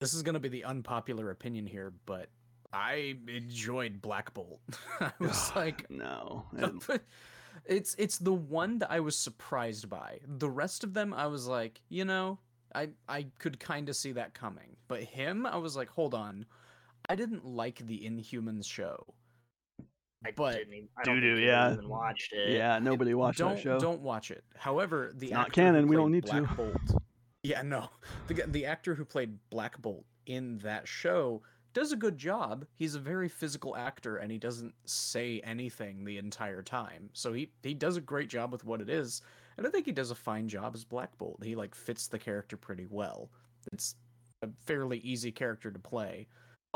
This is gonna be the unpopular opinion here, but I enjoyed Black Bolt. I was like, no. it's it's the one that I was surprised by. The rest of them, I was like, you know, I I could kind of see that coming. But him, I was like, hold on, I didn't like the Inhumans show. I But- didn't even, I don't Doo-doo, yeah. yeah. even watched it. Yeah, nobody watched don't that show. don't watch it. However, the It's not actor who canon, we don't played need to. Black Bolt. Yeah, no. The the actor who played Black Bolt in that show does a good job. He's a very physical actor and he doesn't say anything the entire time. So he he does a great job with what it is. And I think he does a fine job as Black Bolt. He like fits the character pretty well. It's a fairly easy character to play.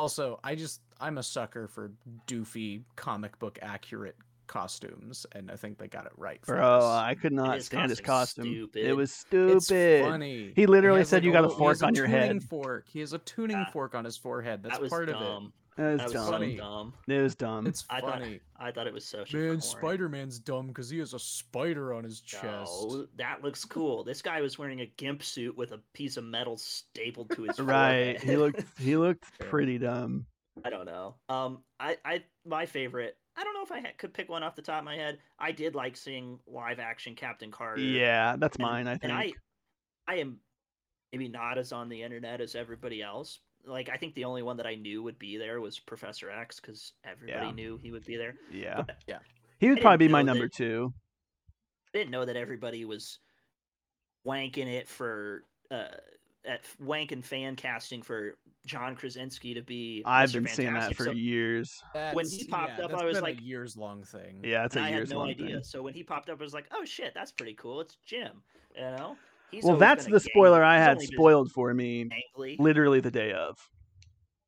Also, I just I'm a sucker for doofy comic book accurate costumes and I think they got it right. for Bro, this. I could not his stand his costume. stupid. It was It's stupid. funny. He literally has, said like, you got a fork has a on your tuning head. Fork. He has a tuning That- fork on his forehead. That's that was part dumb. of it. It was That was dumb. funny. dumb. It was dumb. It's I thought funny. I thought it was so Man, boring. Spider Man's dumb because he has a spider on his chest. No, that looks cool. This guy was wearing a gimp suit with a piece of metal stapled to his right. forehead. He looked he looked pretty dumb. I don't know. Um, I, I, my favorite. I don't know if I ha- could pick one off the top of my head. I did like seeing live action Captain Carter. Yeah, that's and- mine, I think. And I, I am maybe not as on the internet as everybody else. Like I think the only one that I knew would be there was Professor X because everybody Yeah. knew he would be there. yeah. But He would didn't probably be my number that- two. I didn't know that everybody was wanking it for uh, at Wank and fan casting for John Krasinski to be. I've Mr. been seeing that for So- years. When he popped yeah, up, I was like- years long thing. Yeah, it's a and I had no idea. thing. So when he popped up, I was like, "Oh shit, that's pretty cool. It's Jim." You know. He's Well, always that's been a the spoiler I had spoiled for me gangly. literally the day of.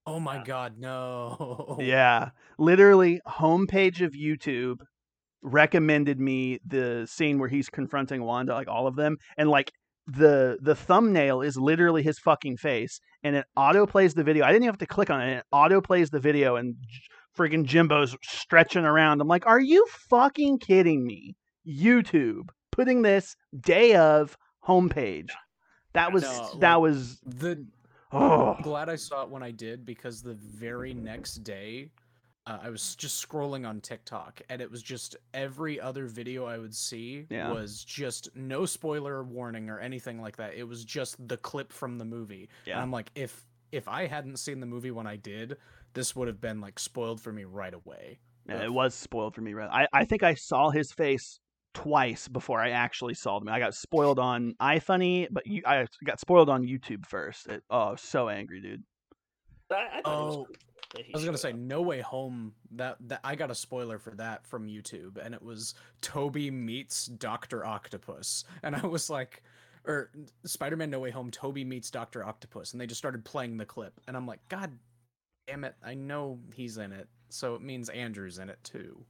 Oh my Yeah. god, no. Yeah, literally homepage of YouTube recommended me the scene where he's confronting Wanda, like all of them, and like the the thumbnail is literally his fucking face, and it auto plays the video. I didn't even have to click on it. It auto plays the video, and j- freaking Jimbo's stretching around. I'm like, are you fucking kidding me? YouTube putting this day of homepage. That was No, that like- was The oh I'm glad I saw it when I did because the very next day, uh, I was just scrolling on TikTok and it was just every other video I would see Yeah. was just no spoiler warning or anything like that. It was just the clip from the movie. And yeah. I'm like, if if I hadn't seen the movie when I did, this would have been like spoiled for me right away. Yeah, it was spoiled for me. right? I, I think I saw his face twice before I actually saw him. I got spoiled on iFunny, but you, I got spoiled on YouTube first. It, oh, so angry, dude. I, I thought was Oh, cool that he I was gonna showed say. No Way Home. That that I got a spoiler for that from YouTube, and it was Tobey meets Doctor Octopus, and I was like, or Spider-Man No Way Home. Tobey meets Doctor Octopus, and they just started playing the clip, and I'm like, God damn it! I know he's in it, so it means Andrew's in it too.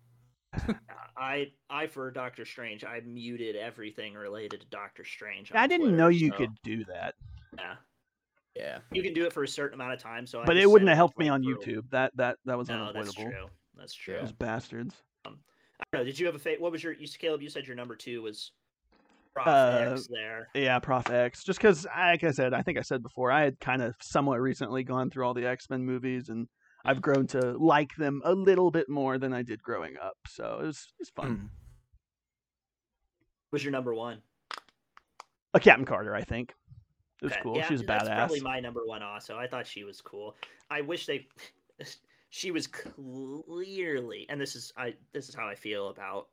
I I for Doctor Strange, I muted everything related to Doctor Strange. I didn't Twitter, know you so, could do that, Yeah, Yeah, you can do it for a certain amount of time. So, but just it wouldn't have helped me on YouTube. That that that was No, that's unavoidable. true. That's true. Yeah. Those bastards. I don't know. Did you have a fa- What was your? You Caleb? You said your number two was Prof Uh, X there. Yeah, Prof X. Just because, like I said, I think I said before, I had kind of somewhat recently gone through all the X Men movies, and I've grown to like them a little bit more than I did growing up. So it was it's fun. Mm. Was your number one? A Captain Carter, I think. It was Okay, cool. Yeah, she was that's badass. probably my number one also. I thought she was cool. I wish they. she was clearly, and this is I. This is how I feel about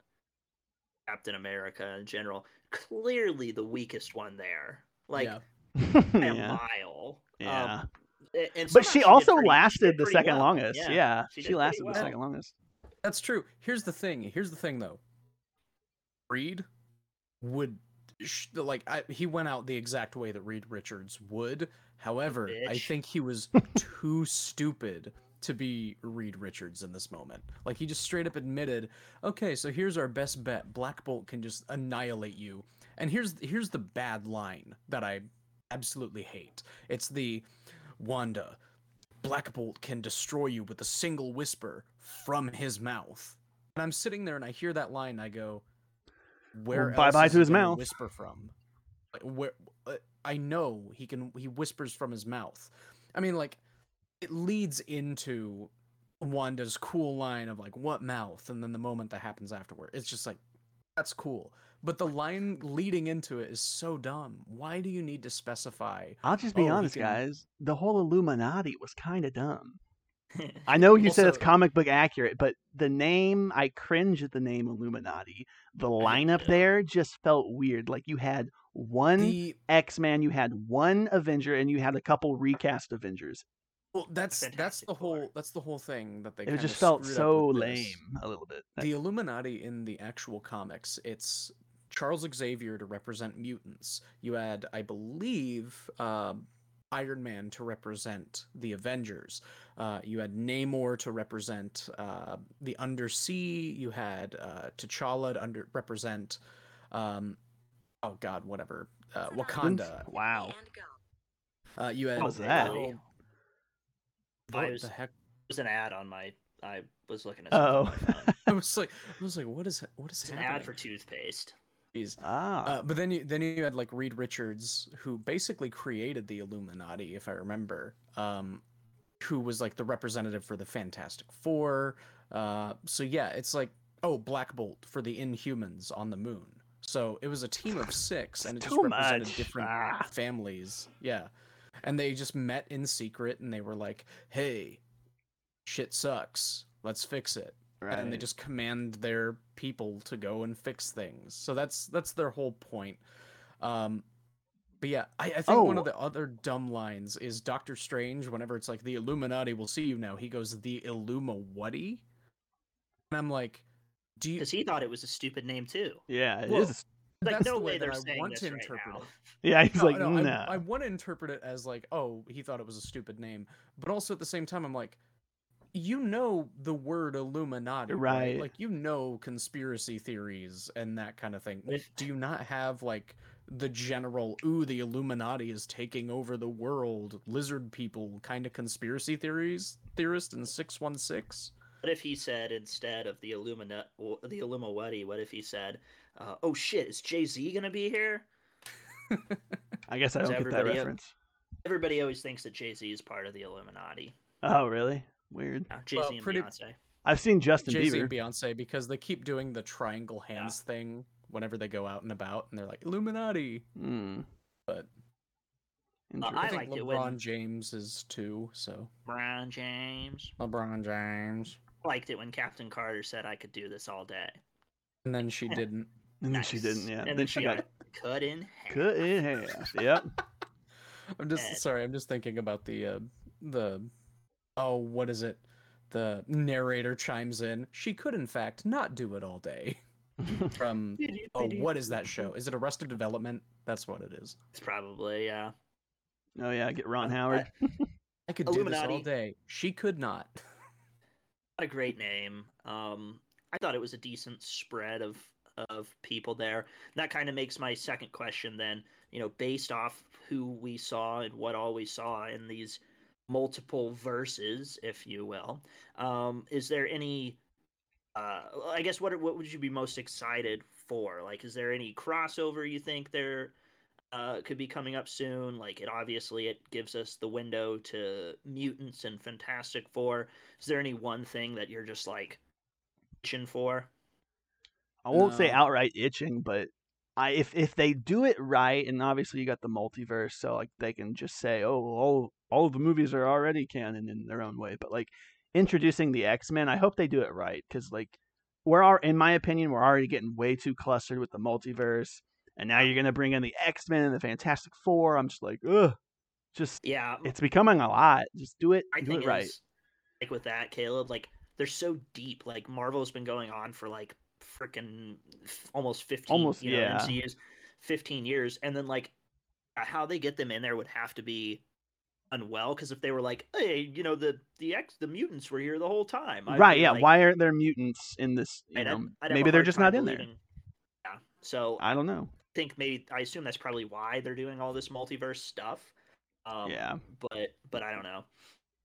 Captain America in general. Clearly the weakest one there, like yeah. a yeah. mile. Yeah. Um, and but somehow she also pretty- lasted did the second well. longest. Yeah, she she, lasted well. the second longest. That's true. Here's the thing. Here's the thing, though. Reed would like I, he went out the exact way that Reed Richards would. However, I think he was too stupid to be Reed Richards in this moment. Like he just straight up admitted, "Okay, so here's our best bet. Black Bolt can just annihilate you." And here's here's the bad line that I absolutely hate. It's the Wanda Black Bolt can destroy you with a single whisper from his mouth. And I'm sitting there and I hear that line and I go, where Well, bye-bye else is to his mouth. Whisper from. Like, where uh, I know he can. He whispers from his mouth. I mean, like it leads into Wanda's cool line of like what mouth, and then the moment that happens afterward, it's just like that's cool. But the line leading into it is so dumb. Why do you need to specify? I'll just Oh, be he honest, can- guys. The whole Illuminati was kind of dumb. I know you said it's comic book accurate, but the name, I cringe at the name Illuminati. The lineup too. there just felt weird. Like you had one The X Man, you had one Avenger, and you had a couple recast Avengers. well, that's that's the Four. whole that's the whole thing that they. It kinda just felt so with this. lame a little bit. The Illuminati in the actual comics, it's Charles Xavier to represent mutants. You had, I believe, uh, Iron Man to represent the Avengers. Uh, you had Namor to represent uh, the Undersea. You had uh, T'Challa to under represent. Um, oh God, whatever. Uh, Wakanda. Wow. Uh, you had What was the that? whole- What was- the heck? There's an ad on my. I was looking at. Oh. something on my phone. I was like, I was like, what is what is It's an ad for toothpaste. Jeez. Ah. Uh, but then you then you had like Reed Richards, who basically created the Illuminati, if I remember. Um, who was like the representative for the Fantastic Four. Uh, so yeah, it's like oh, Black Bolt for the Inhumans on the moon. So it was a team of six, and it just represented much. different Ah. families. Yeah, and they just met in secret, and they were like, "Hey, shit sucks. Let's fix it." And they just command their people to go and fix things. So that's that's their whole point. Um, But yeah, I, I think one Oh. of the other dumb lines is Doctor Strange. Whenever it's like the Illuminati will see you now, he goes the Illuma whaty, and I'm like, do you? Because he thought it was a stupid name too. Yeah, it Well, is. Like, That's no the way way they're that I saying want this to right interpret now. it. Yeah, he's No, like, no, nah. I, I want to interpret it as like, oh, he thought it was a stupid name, but also at the same time, I'm like, you know the word Illuminati, right? Right. Like you know conspiracy theories and that kind of thing. But Do you not have like the general, ooh, the Illuminati is taking over the world, lizard people kind of conspiracy theories theorist in six one six? What if he said instead of the Illuminati, the Illumawati, what if he said, uh, "Oh shit, is Jay Z gonna be here?" I guess I don't get that reference. Everybody always thinks that Jay Z is part of the Illuminati. Oh, really? Weird. Jay Z Well, and pretty- Beyonce. I've seen Justin Jay Z Bieber. and Beyonce because they keep doing the triangle Yeah. hands thing whenever they go out and about, and they're like Illuminati. Mm, But Uh, I I think liked it LeBron when- James is too. So Brian James. LeBron James, Liked it when Captain Carter said I could do this all day. and then she didn't. and then she didn't. Yeah. And then then she she got got cut in half. cut in half. Yep. I'm just Eh. sorry. I'm just thinking about the uh, the oh, what is it? The narrator chimes in. She could, in fact, not do it all day. From oh, what is that show? Is it Arrested Development? That's what it is. It's probably yeah. oh yeah, get Ron Howard. I could do this all day. She could not. Not a great name. Um, I thought it was a decent spread of of people there. That kind of makes my second question then. You know, based off who we saw and what all we saw in these multiple verses, if you will. Um, is there any? Uh, I guess what what would you be most excited for? Like, is there any crossover you think there uh, could be coming up soon? Like, it obviously it gives us the window to mutants and Fantastic Four. Is there any one thing that you're just like itching for? I won't say outright itching, but I if if they do it right, and obviously you got the multiverse, so like they can just say, oh, all all of the movies are already canon in their own way. But like introducing the X Men, I hope they do it right because like we're are in my opinion we're already getting way too clustered with the multiverse, and now you're gonna bring in the X Men and the Fantastic Four. I'm just like, ugh, just Yeah, it's becoming a lot. Just do it, I do think it right. like with that, Caleb, like they're so deep. Like Marvel's been going on for like freaking almost fifteen, Almost, you know, yeah. MCU's fifteen years, and then like how they get them in there would have to be unwell because if they were like, hey, you know, the the X the mutants were here the whole time, I'd right? Yeah. like, Why aren't there mutants in this? You I'd- know, I'd maybe they're just not in there. Yeah, so I don't know. think maybe I assume that's probably why they're doing all this multiverse stuff. Um, yeah. but but I don't know.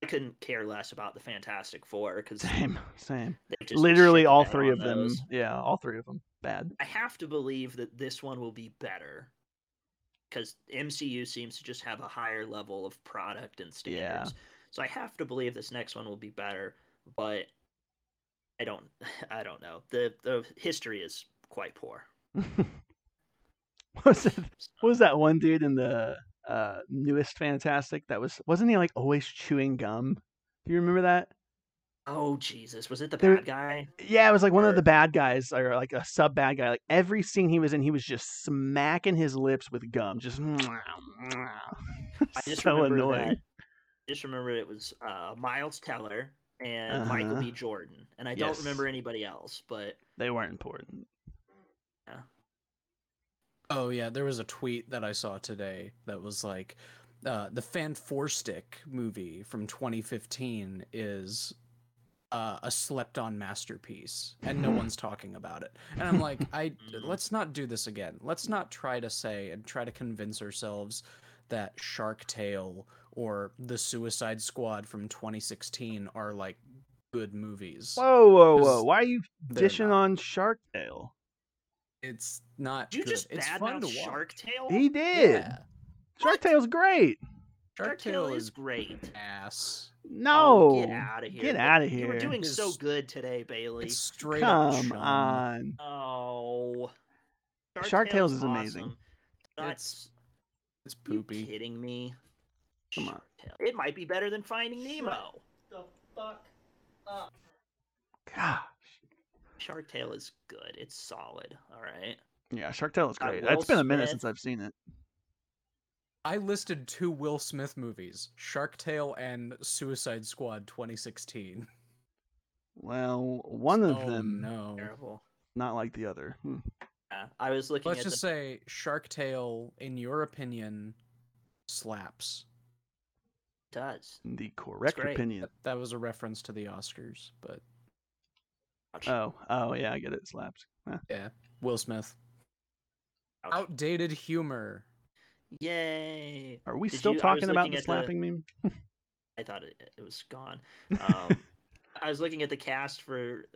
I couldn't care less about the Fantastic Four because Same. Same. literally all three of them yeah all three of them bad I have to believe that this one will be better because MCU seems to just have a higher level of product and Yeah. standards. So I have to believe this next one will be better, but I don't I don't know. The the history is quite poor. what was that what was that one dude in the uh newest fantastic that was wasn't he like always chewing gum do you remember that Oh Jesus, was it the There- bad guy? yeah it was like one of the bad guys or like a sub bad guy like every scene he was in he was just smacking his lips with gum just I just so annoying that. I just remember it was uh, Miles Teller and Michael Uh-huh. B. Jordan, and I don't Yes. remember anybody else. But they weren't important Yeah. Oh yeah, there was a tweet that I saw today that was like, uh, the Fan Four Stick movie from 2015 is uh, a slept-on masterpiece, and no one's talking about it. And I'm like, I let's not do this again. Let's not try to say and try to convince ourselves that Shark Tale or The Suicide Squad from 2016 are like good movies. whoa whoa whoa why are you dishing not. on shark tale It's not. did you good. just it's bad fun mouth to watch. Shark Tale? he did Yeah. shark tale's great Shark Tale is great. ass. no Oh, get out of here! get But outta You were here. doing so good today, Bailey. It's straight come chum. on Oh, Shark Tales is awesome. amazing. That's It's you poopy. kidding me? Come on. Shark It might be better than Finding Nemo. The fuck up. gosh Shark Tale is good. It's solid. All right. Yeah, Shark Tale is great. It's been a minute Smith. since I've seen it. I listed two Will Smith movies: Shark Tale and Suicide Squad 2016. Well, one of oh, them no. Terrible. not like the other. Hmm. Yeah, I was looking Let's at just the, say Shark Tale, in your opinion, slaps. does. The correct opinion. That, that was a reference to the Oscars, but Ouch. Oh, oh yeah, I get it. Slaps. Huh. yeah, Will Smith. Ouch. Outdated humor. Yay! Are we Did still you- talking about the at the- slapping meme? I thought it, it was gone. Um, I was looking at the cast for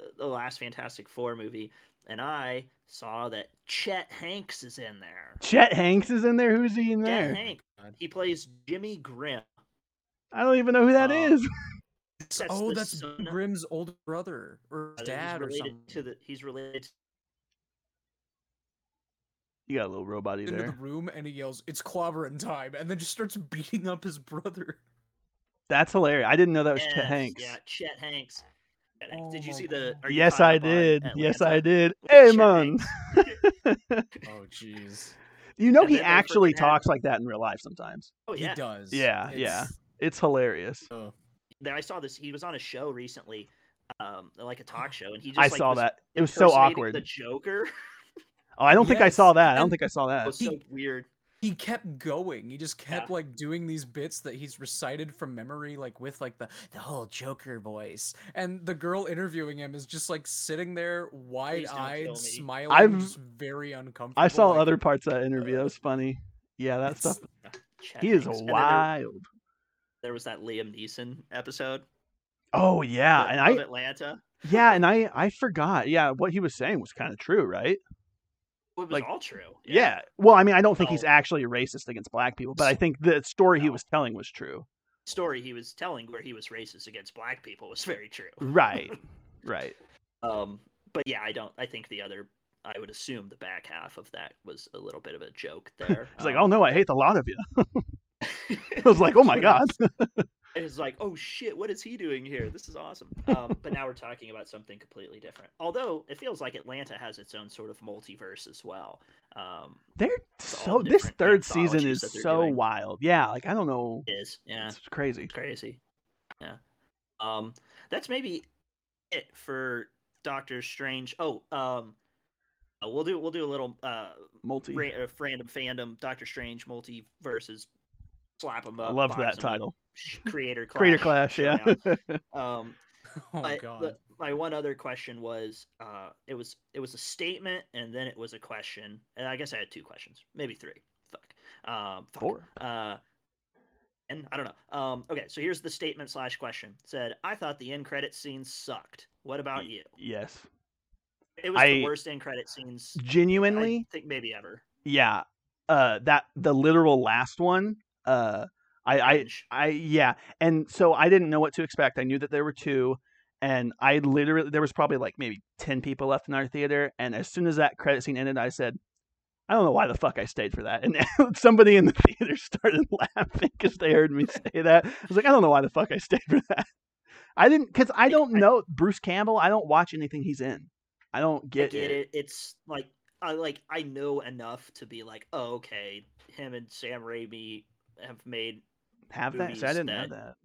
uh, the last Fantastic Four movie, and I saw that Chet Hanks is in there. Chet Hanks is in there. Who's he in there? Chet there? Hanks. He plays Jimmy Grimm. I don't even know who that Um, is. That's oh, that's son- Grimm's older brother or dad or he's related something. to the. He's related. You got a little robot into there. the room and he yells, "It's clobbering time!" and then just starts beating up his brother. That's hilarious. I didn't know that was Yes, Chet Hanks. Yeah, Chet Hanks. Chet Hanks. Did you Oh see the? You Yes, I did. Yes, I did. with Hey, Chet man. Oh, jeez. You know And he actually talks like that in real life sometimes. Oh He does. Yeah, yeah. It's- It's hilarious. uh, Then I saw this. He was on a show recently, um, like a talk show, and he just I like, saw that. It was so awkward. The Joker. Oh, I don't think I saw that. I don't and- think I saw It that. was so weird. he kept going. He just kept Yeah. like doing these bits that he's recited from memory, like with like the the whole Joker voice. And the girl interviewing him is just like sitting there, wide eyed, smiling, I've- just very uncomfortable. I saw like, other parts of that interview. That uh, was funny. Yeah, that stuff. He is Hanks. And then there- wild. There, was that Liam Neeson episode. Oh yeah, of- and I Atlanta. yeah, and I I forgot. Yeah, what he was saying was kind of true, right? It was like- all true. Yeah. Well, I mean, I don't think he's actually racist against black people, but I think the story he was telling was true. Story he was telling where he was racist against black people was very true. Right. Right. Um, but yeah, I don't. I think the other. I would assume the back half of that was a little bit of a joke there. He's like, Um, "Oh no, I hate the lot of you." I was like, "Oh my god." It's like, oh shit, what is he doing here? This is awesome. Um, but now we're talking about something completely different. Although it feels like Atlanta has its own sort of multiverse as well. Um, They're so the this third season is so doing. wild. Yeah, like I don't know. is yeah, It's crazy. it's crazy. Yeah. Um, that's maybe it for Doctor Strange. Oh, um, uh, we'll do we'll do a little uh, Multi. ra- uh random fandom Doctor Strange multiverses. Slap them I up. love that up, title. sh- Creator clash. Creator Clash, yeah. Um, Oh my, god. the- my one other question was, uh, it was it was a statement and then it was a question, and I guess I had two questions, maybe three. Fuck. Um, fuck. Four. Uh, and I don't know. Um, okay, so here's the statement slash question. It said, I thought the end credit scene sucked. What about you? Yes. It was I- the worst end credit scenes Genuinely, I think maybe ever. yeah. Uh that the literal last one, uh I I I yeah, and so I didn't know what to expect. I knew that there were two, and I literally there was probably like maybe ten people left in our theater. And as soon as that credit scene ended, I said, "I don't know why the fuck I stayed for that." And somebody in the theater started laughing because they heard me say that. I was like, "I don't know why the fuck I stayed for that." I didn't because I don't I- know Bruce Campbell. I don't watch anything he's in. I don't I get, get it. It's like I like I know enough to be like, oh, okay, him and Sam Raimi have made Have that? See, I didn't know that-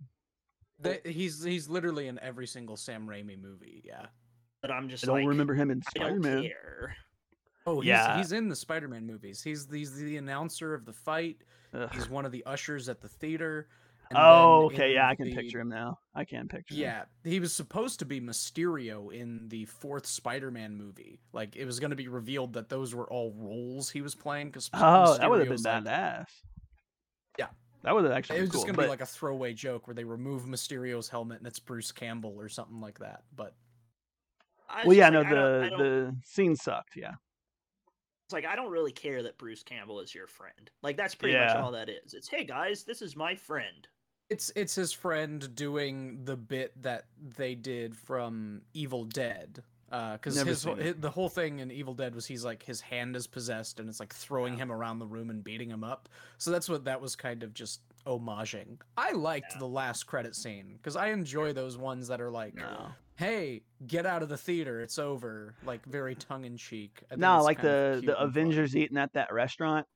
that. He's he's literally in every single Sam Raimi movie. Yeah. but I'm just I don't like remember him in Spider Man. Oh, he's, Yeah. he's in the Spider-Man movies. He's he's the announcer of the fight. He's one of the ushers at the theater. and Oh, okay, yeah, I can the- picture him now. I can picture him. Yeah, he was supposed to be Mysterio in the fourth Spider-Man movie. Like it was going to be revealed that those were all roles he was playing. Because Oh, that would have been like, badass. Yeah. That would have actually It was cool. just going to but be like a throwaway joke where they remove Mysterio's helmet and it's Bruce Campbell or something like that. But I well, yeah, just no, like, I don't- the I don't- the scene sucked. Yeah, It's like I don't really care that Bruce Campbell is your friend. Like that's pretty much all that is. It's hey guys, this is my friend. it's it's his friend doing the bit that they did from Evil Dead. Uh, because Never his, whole- seen it. hi- the whole thing in Evil Dead was he's like his hand is possessed and it's like throwing Yeah. him around the room and beating him up. So that's what that was kind of just homaging. I liked Yeah. the last credit scene because I enjoy those ones that are like, no, "Hey, get out of the theater, it's over," like very tongue in cheek. no, like the the Avengers eating at that restaurant.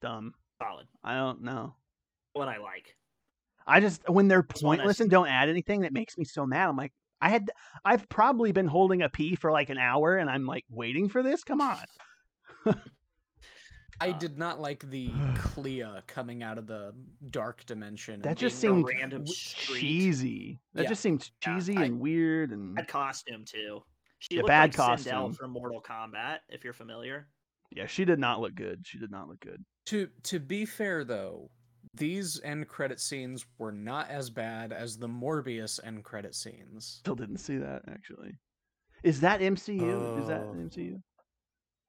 Dumb. solid. I don't know. What I like. I just when they're That's one I pointless and don't add anything, that makes me so mad. I'm like, I had, I've probably been holding a pee for like an hour, and I'm like waiting for this. Come on. I Uh, did not like the Clea coming out of the dark dimension. That just being seemed random street. cheesy. That Yeah. just seemed Yeah, cheesy I- and weird and Bad costume too. She Yeah, looked bad like Sindel costume. from Mortal Kombat, if you're familiar. yeah, she did not look good. She did not look good. To to be fair though, these end credit scenes were not as bad as the Morbius end credit scenes. Still didn't see that actually. Is that MCU? Is that Oh. MCU?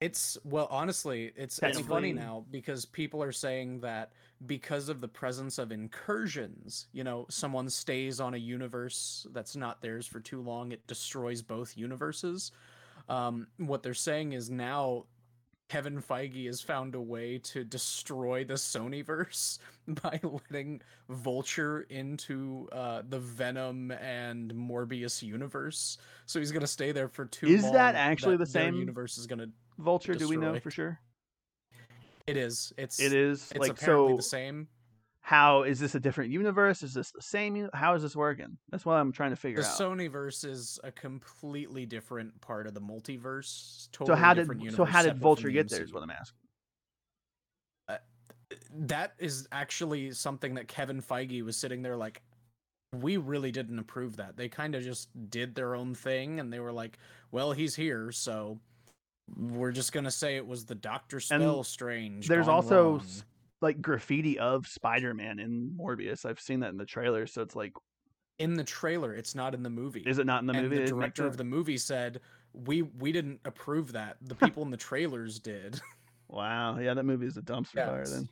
It's well, honestly, it's it's Technically- funny now because people are saying that because of the presence of incursions, you know, someone stays on a universe that's not theirs for too long, it destroys both universes. Um, what they're saying is now Kevin Feige has found a way to destroy the Sonyverse by letting Vulture into uh, the Venom and Morbius universe. So he's gonna stay there for two. Is long. that actually the same universe is gonna Vulture? Do we know for sure? It is. It's It is It's like apparently so. the same. How is this a different universe? Is this the same? How is this working? That's what I'm trying to figure The out. The Sonyverse is a completely different part of the multiverse. so Totally how did so how did Vulture get there? Is what I'm asking. Uh, that is actually something that Kevin Feige was sitting there like, we really didn't approve that. They kind of just did their own thing, and they were like, well, he's here, so we're just gonna say it was the Doctor Spell Strange. there's also wrong." Like graffiti of Spider-Man in Morbius. I've seen that in the trailer. So it's like, in the trailer. It's not in the movie. is it not in the and movie? the director of the movie said we we didn't approve that the people in the trailers did Wow. Yeah, that movie is a dumpster Yeah, fire. Then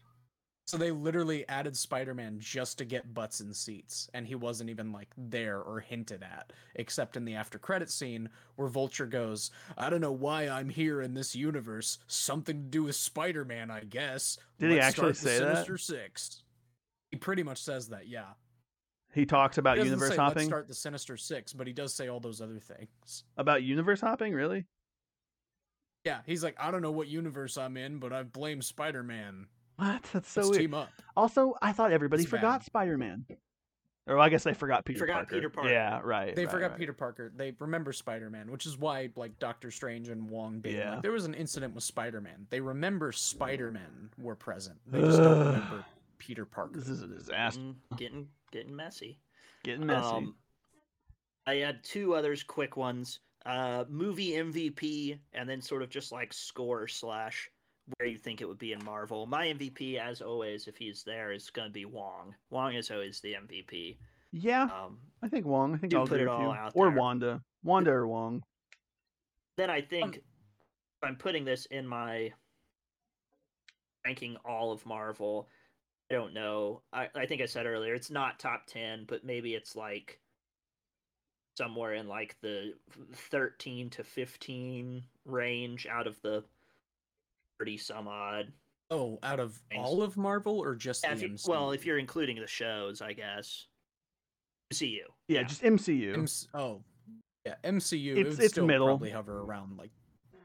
so they literally added spider-man just to get butts in seats and he wasn't even like there or hinted at except in the after credit scene where vulture goes i don't know why i'm here in this universe something to do with spider-man i guess Did he Let's actually start the say that? sinister six he pretty much says that yeah he talks about he universe say, hopping. Let's start the sinister six but he does say all those other things About universe hopping, really? Yeah, he's like, I don't know what universe I'm in, but I blame Spider Man. What? That's so Let's weird. team up. Also, I thought everybody It's forgot bad. Spider-Man. Or I guess they forgot Peter Forgot Parker. Peter Parker. Yeah, right. They right, forgot right. Peter Parker. They remember Spider Man, which is why like Doctor Strange and Wong being Yeah. like, there was an incident with Spider Man. They remember Spider Man were present. They just don't remember Peter Parker. This is a disaster. Getting, getting getting messy. Getting messy. Um, I had two others, quick ones. Uh, movie MVP, and then sort of just like score slash where you think it would be in Marvel. My MVP, as always, if he's there, is going to be Wong. Wong is always the MVP. yeah, Um, I think Wong. I think do I'll put it with you. all out Or there. Wanda. Wanda or Wong. then I think if I'm putting this in my ranking all of Marvel. I don't know. I, I think I said earlier it's not top ten, but maybe it's like somewhere in like the thirteen to fifteen range out of the thirty some odd. Oh, out of Thanks. all of Marvel or just Yeah, the if you- MCU? well, if you're including the shows, I guess. MCU. Yeah, just MCU. MC- oh, yeah, MCU. it It's- would it's still middle. probably hover around like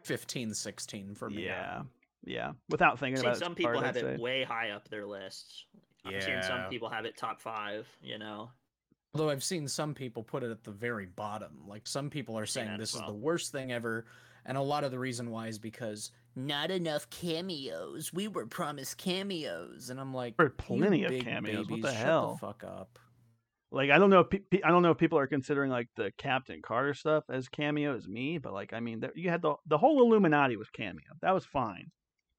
15, 16 for me. yeah, yeah. Without thinking I've about seen it, some people hard, have I'd it say. way high up their lists. I've seen some people have it top five. You know. Although I've seen some people put it at the very bottom. Like some people are saying that this as is the worst thing ever. And a lot of the reason why is because not enough cameos. We were promised cameos. And I'm like, There were "You plenty of cameos, what the babies, hell?" the fuck up. Like I don't know. If pe- pe- I don't know if people are considering like the Captain Carter stuff as cameo as me, but like I mean, there, you had the the whole Illuminati was cameo. That was fine.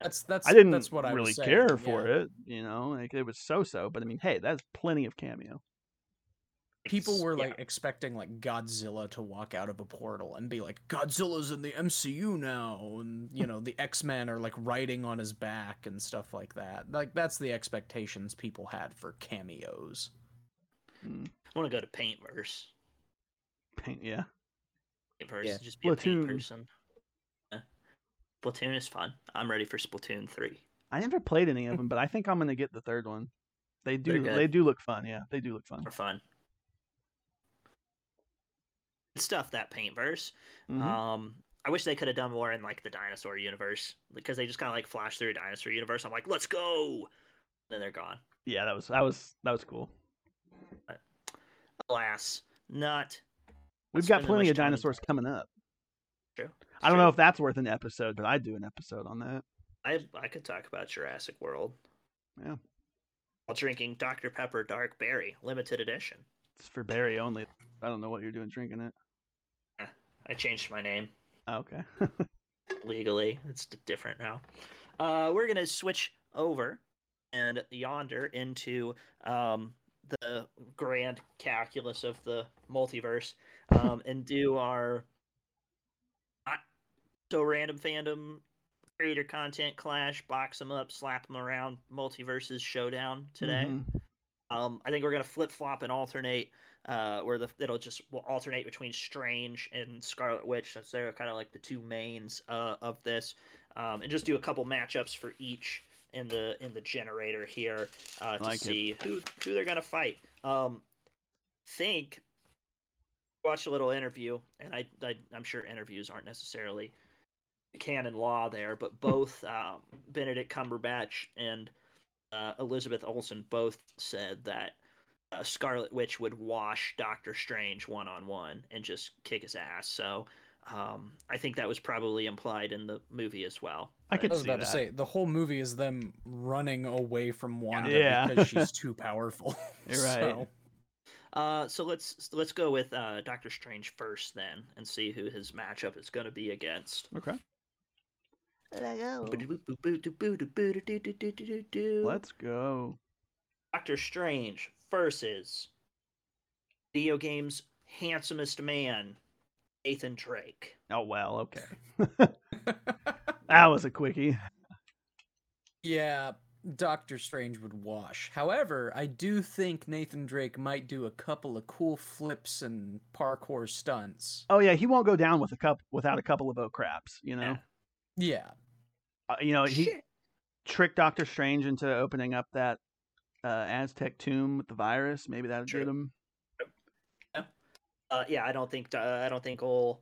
That's that's I didn't that's what I really was saying, care for yeah. it. You know, like it was so so. But I mean, hey, that's plenty of cameo. People It's- were yeah. like expecting like Godzilla to walk out of a portal and be like, Godzilla's in the MCU now, and you know the X Men are like riding on his back and stuff like that. Like that's the expectations people had for cameos. Mm, I want to go to Paintverse. paint, yeah. Paintverse, Yeah. just be a paint person. Yeah. Splatoon is fun. I'm ready for Splatoon three. I never played any of them, but I think I'm gonna get the third one. They do. They do look fun. Yeah, they do look fun. For fun. Stuff that Paintverse. Mhm. Um, I wish they could have done more in like the dinosaur universe because they just kind of like flash through a dinosaur universe. I'm like, let's go. then they're gone. Yeah, that was that was that was cool. Alas, not. We've got plenty of time dinosaurs coming up. True. I don't know if that's worth an episode, but I'd do an episode on that. I I could talk about Jurassic World. Yeah. While drinking Dr Pepper Dark Berry limited edition. It's for Barry only. I don't know what you're doing drinking it. I changed my name Oh, okay. legally. It's different now. Uh, we're gonna switch over and yonder into um, the grand calculus of the multiverse um, and do our not so random fandom creator content clash, box them up, slap them around, multiverses showdown today. Mhm. Um, I think we're gonna flip flop and alternate, uh, where the it'll just will alternate between Strange and Scarlet Witch, since they're kind of like the two mains uh, of this, um, and just do a couple matchups for each in the in the generator here uh, to Like it. see who who they're gonna fight. Um, think watch a little interview, and I, I I'm sure interviews aren't necessarily canon law there, but both um, Benedict Cumberbatch and uh, Elizabeth Olsen both said that uh, Scarlet Witch would wash Doctor Strange one on one and just kick his ass. So um, I think that was probably implied in the movie as well. I could I was see about that. to say the whole movie is them running away from Wanda Yeah. because she's too powerful. You're right. So, Uh, so let's let's go with uh, Doctor Strange first then, and see who his matchup is going to be against. Okay. Let's Let's go. Doctor Strange versus video games handsomest man, Nathan Drake. Oh well, okay. That was a quickie. yeah, Doctor Strange would wash. However, I do think Nathan Drake might do a couple of cool flips and parkour stunts. Oh yeah, he won't go down with a cup without a couple of oh craps. You know, Yeah. Yeah. uh, you know he Shit. tricked Doctor Strange into opening up that uh, Aztec tomb with the virus. Maybe that would True. get him. Uh, yeah, I don't think uh, I don't think old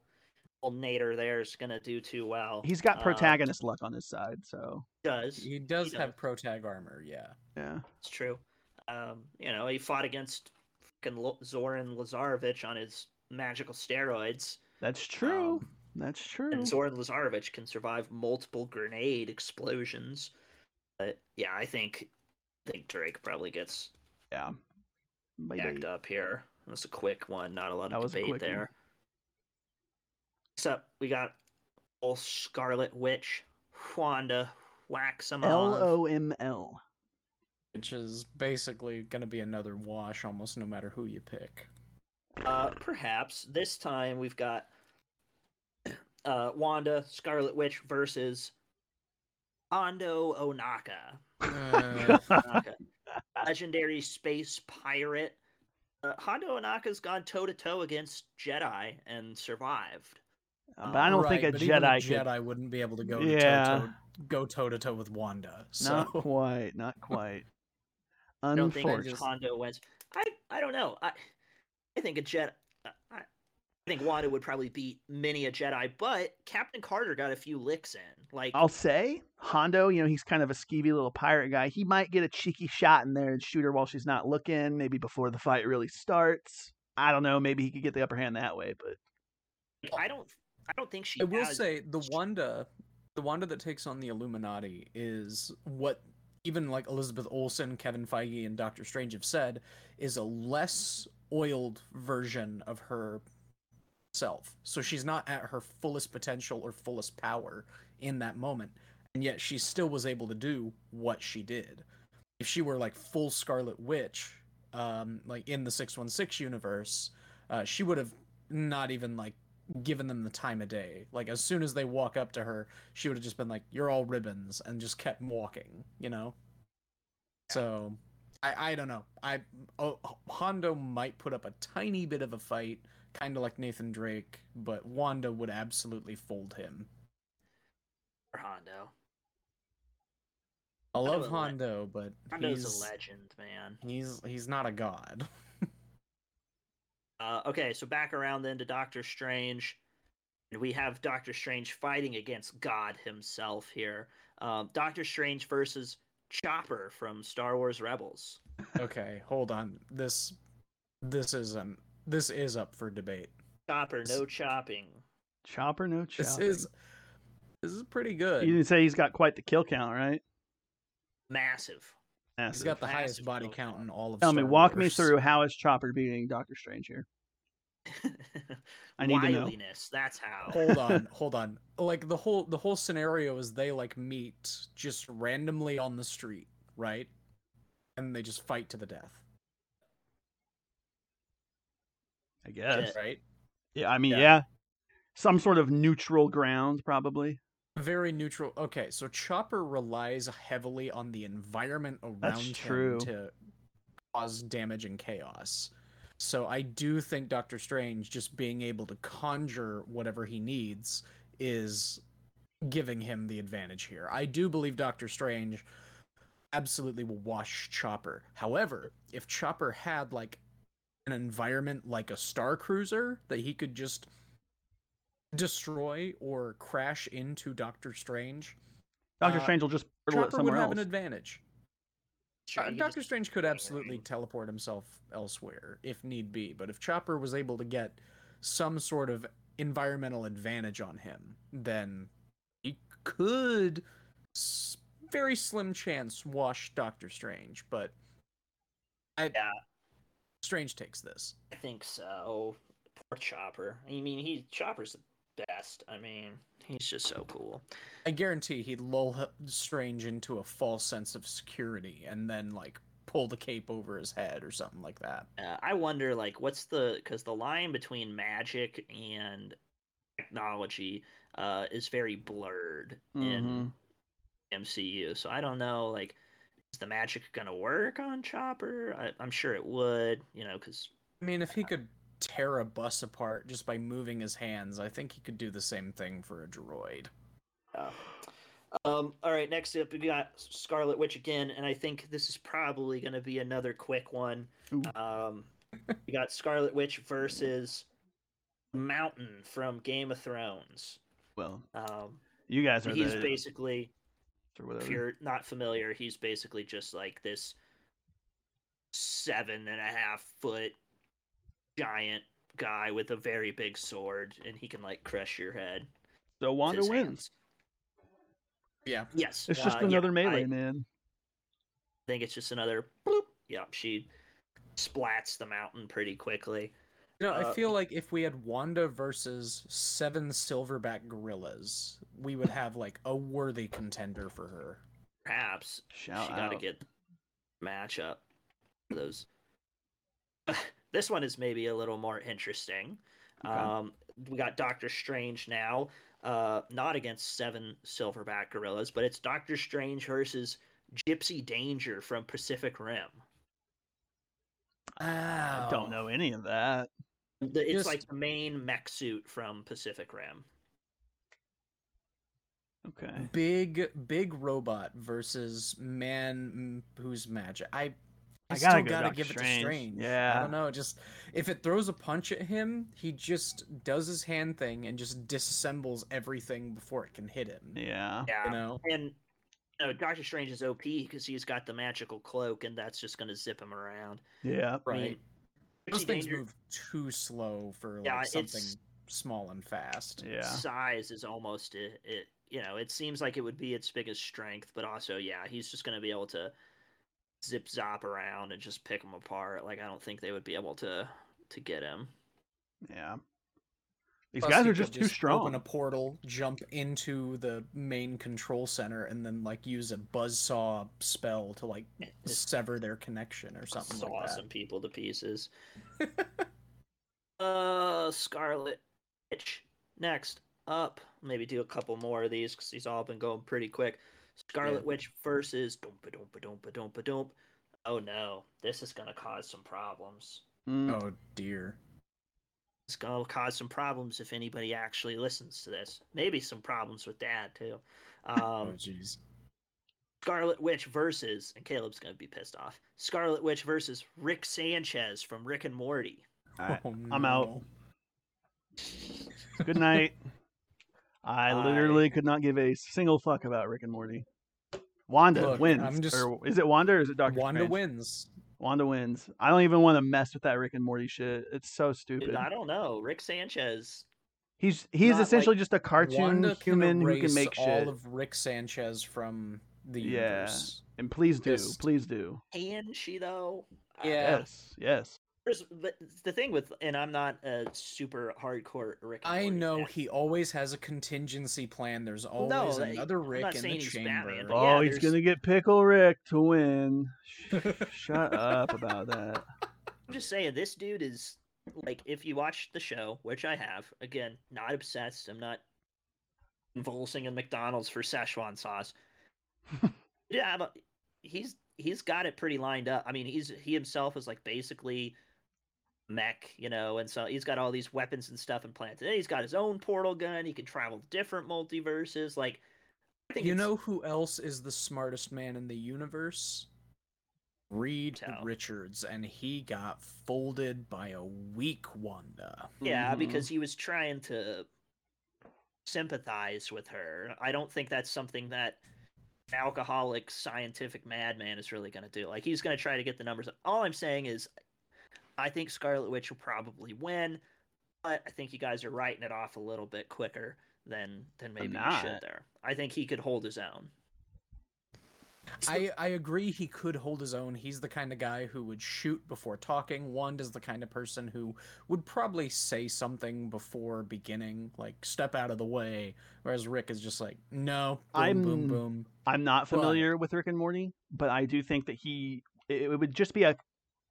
old Nader there is gonna do too well. He's got Uh, protagonist luck on his side, so does He does does. have protag armor, yeah. yeah. It's true. Um, you know, he fought against fucking Zoran Lazarević on his magical steroids. That's true. Um, That's true. And Zoran Lazarević can survive multiple grenade explosions. But yeah, I think I think Drake probably gets yeah. Bye-bye. backed up here. That's a quick one, not a lot That of was debate quick one. there. Next up, we got old Scarlet Witch, Wanda Maximoff. L O M L. Which is basically going to be another wash almost no matter who you pick. Uh, perhaps this time we've got uh, Wanda Scarlet Witch versus Hondo Ohnaka, Uh, Ohnaka, legendary space pirate. Uh, Hondo Ohnaka's gone toe to toe against Jedi and survived. Uh, but I don't think a but even Jedi could. Jedi wouldn't be able to go Yeah. to toe go toe to toe with Wanda. So Not quite. Not quite. I don't think Hondo wins. I I don't know. I I think a Jedi. I, I think Wanda would probably beat many a Jedi, but Captain Carter got a few licks in. Like I'll say Hondo, you know, he's kind of a skeevy little pirate guy. He might get a cheeky shot in there and shoot her while she's not looking, maybe before the fight really starts. I don't know. Maybe he could get the upper hand that way, but I don't. I don't think she. I will has- say the Wanda, the Wanda that takes on the Illuminati is what even like Elizabeth Olsen, Kevin Feige, and Doctor Strange have said is a less oiled version of her self. So she's not at her fullest potential or fullest power in that moment, and yet she still was able to do what she did. If she were like full Scarlet Witch, um, like in the six one six universe, uh, she would have not even like given them the time of day. Like as soon as they walk up to her, she would have just been like, "You're all ribbons," and just kept walking. You know. So, I I don't know. I oh, Hondo might put up a tiny bit of a fight, kind of like Nathan Drake, but Wanda would absolutely fold him. for Hondo. I love is a le- Hondo, but Hondo's he's a legend, man. he's he's not a god. Uh, okay, so back around then to Doctor Strange, and we have Doctor Strange fighting against God himself here. Um, Doctor Strange versus Chopper from Star Wars Rebels. Okay, hold on. This this isn't this is up for debate. Chopper, no chopping. Chopper, no chopping. This is this is pretty good. You didn't say he's got quite the kill count, right? Massive. Massive. He's got the highest body count count. in all of Tell me, Star walk me through how is Chopper beating Doctor Strange here? I need to know. That's how. hold on, hold on. Like the whole the whole scenario is they like meet just randomly on the street, right? And they just fight to the death, I guess. Yeah. right? Yeah, I mean, Yeah. yeah. Some sort of neutral ground, probably. Very neutral. Okay, so Chopper relies heavily on the environment around That's him true. to cause damage and chaos. So I do think Doctor Strange just being able to conjure whatever he needs is giving him the advantage here. I do believe Doctor Strange absolutely will wash Chopper. However, if Chopper had like an environment like a star cruiser that he could just destroy or crash into Doctor Strange, Doctor Uh, Strange will just hurtle it Chopper would have else. an advantage. Sure, Uh, Doctor just- Strange could absolutely teleport himself elsewhere if need be, but if Chopper was able to get some sort of environmental advantage on him, then he could, s- very slim chance, wash Doctor Strange. But I, Yeah. Strange takes this. I think so. Poor Chopper. I mean, he Chopper's the best. I mean, he's just so cool. I guarantee he'd lull Strange into a false sense of security and then like pull the cape over his head or something like that. Uh, I wonder, like, what's the because the line between magic and technology uh, is very blurred in MCU. So I don't know, like, is the magic gonna work on Chopper? I, I'm sure it would, you know, because I mean, if he could tear a bus apart just by moving his hands, I think he could do the same thing for a droid. Uh, um, all right, next up we got Scarlet Witch again, and I think this is probably going to be another quick one. Ooh. Um, we got Scarlet Witch versus Mountain from Game of Thrones. Well, Um, you guys are he's the basically, or if you're not familiar, he's basically just like this seven and a half foot giant guy with a very big sword, and he can like crush your head. So Wanda wins. hands. Yeah. Yes, It's just uh, yeah, another melee, I- man. I think it's just another boop. Yep, she splats the mountain pretty quickly. You know, I Uh, feel like if we had Wanda versus seven silverback gorillas, we would have like a worthy contender for her. Perhaps Shout she got to out. get matchup for those. this one is maybe a little more interesting. Okay. Um, we got Doctor Strange now, uh, not against seven silverback gorillas, but it's Doctor Strange versus Gypsy Danger from Pacific Rim. I don't know any of that. The, it's Just- like the main mech suit from Pacific Rim. Okay. Big big robot versus man who's magic. I I, I still gotta go gotta Doctor give it to Strange. Yeah. I don't know. Just if it throws a punch at him, he just does his hand thing and just disassembles everything before it can hit him. Yeah. Yeah, You know. and you know, Doctor Strange is OP because he's got the magical cloak, and that's just going to zip him around. Yeah. I mean, Right. Those things Danger move too slow for like Yeah, something small and fast. Yeah. size is almost it, it. You know, it seems like it would be its biggest strength, but also, yeah, he's just going to be able to zip zop around and just pick them apart. Like I don't think they would be able to to get him. Yeah. These Plus, guys are could just too strong. Open a portal, jump into the main control center, and then like use a buzzsaw spell to like sever their connection or something saw like that. some people to pieces. uh, Scarlet Witch next up. Maybe do a couple more of these because these all been going pretty quick. Scarlet Yeah. Witch versus Doompa Doompa Doompa Doompa Doomp. Oh no, this is gonna cause some problems. Mm. Oh dear. It's gonna cause some problems if anybody actually listens to this. Maybe some problems with Dad too. Oh Um, jeez. Scarlet Witch versus, and Caleb's gonna be pissed off. Scarlet Witch versus Rick Sanchez from Rick and Morty. I- Oh, I'm out. Good night. I I- literally could not give a single fuck about Rick and Morty. Wanda Look, wins. I'm just- Or is it Wanda or is it Doctor Wanda Strange? wins. Wanda wins. I don't even want to mess with that Rick and Morty shit. It's so stupid. Dude, I don't know. Rick Sanchez. He's he's not essentially like- just a cartoon Wanda human who can make all shit. of Rick Sanchez from the Yeah. universe. And please do, Just- please do. Can she though? Yeah. Yes, yes. There's, the thing with, and I'm not a super hardcore Rick. I know fan. he always has a contingency plan. There's always no, another I'm Rick not in the he's chamber. Batman, Oh, yeah, he's there's- gonna get Pickle Rick to win. Shut up about that. I'm just saying, this dude is like, if you watch the show, which I have, again, not obsessed. I'm not convulsing in McDonald's for Szechuan sauce. yeah, but he's he's got it pretty lined up. I mean, he's he himself is like basically mech, you know, and so he's got all these weapons and stuff implanted. He's got his own portal gun. He can travel to different multiverses. Like, I think You it's- know who else is the smartest man in the universe? Reed Tell. Richards, and he got folded by a weak Wanda. Yeah, Mhm. because he was trying to sympathize with her. I don't think that's something that alcoholic scientific madman is really going to do. Like he's going to try to get the numbers. All I'm saying is I think Scarlet Witch will probably win, but I think you guys are writing it off a little bit quicker than than maybe you should there. I think he could hold his own. I, I agree he could hold his own. He's the kind of guy who would shoot before talking. Wanda's the kind of person who would probably say something before beginning, like step out of the way. Whereas Rick is just like, no, boom, I'm- boom, boom. I'm not But- familiar with Rick and Morty, but I do think that he it, it would just be a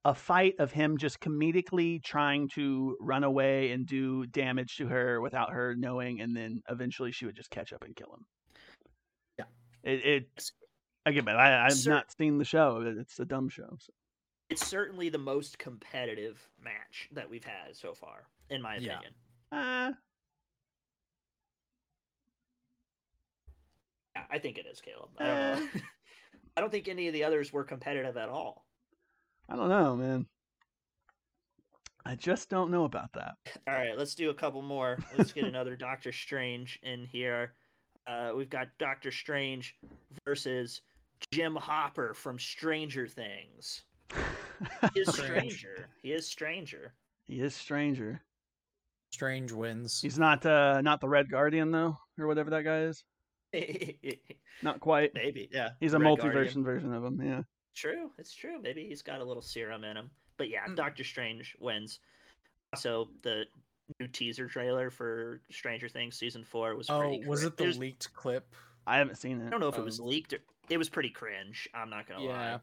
a fight of him just comedically trying to run away and do damage to her without her knowing, and then eventually she would just catch up and kill him. Yeah. It, it again, but I, I've not seen the show. It's a dumb show. So. It's certainly the most competitive match that we've had so far, in my Yeah. opinion. Uh, Yeah, I think it is, Caleb. I don't know. I don't think any of the others were competitive at all. I don't know, man. I just don't know about that. All right, let's do a couple more. Let's get another Doctor Strange in here. Uh, we've got Doctor Strange versus Jim Hopper from Stranger Things. He is Stranger. He is Stranger. he is stranger. Strange wins. He's not uh not the Red Guardian though, or whatever that guy is. Not quite. Maybe, yeah. He's a Red multiversion Guardian. version of him. Yeah. True, it's true. Maybe he's got a little serum in him. But yeah, Mm. Doctor Strange wins. Also, the new teaser trailer for Stranger Things season four was oh, pretty. was cri- it the there's- leaked clip? I haven't seen it. I don't know if it was Um, leaked or it was pretty cringe. I'm not gonna Yeah. lie.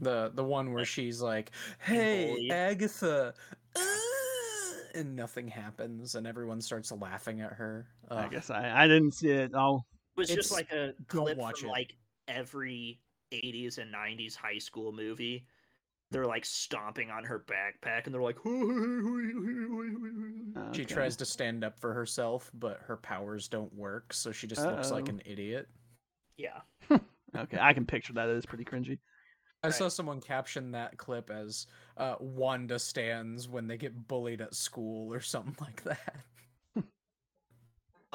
The the one where Like, she's like, "Hey, bullied. Agatha," uh," and nothing happens, and everyone starts laughing at her. I guess I, I didn't see it. Oh, It was It's- just like a don't clip watch from it. like every 80s and 90s high school movie. They're like stomping on her backpack and they're like, She tries to stand up for herself, but her powers don't work, so she just looks like an idiot. yeah. Okay, I can picture that. It is pretty cringy. I saw someone caption that clip as uh, Wanda stands when they get bullied at school or something like that.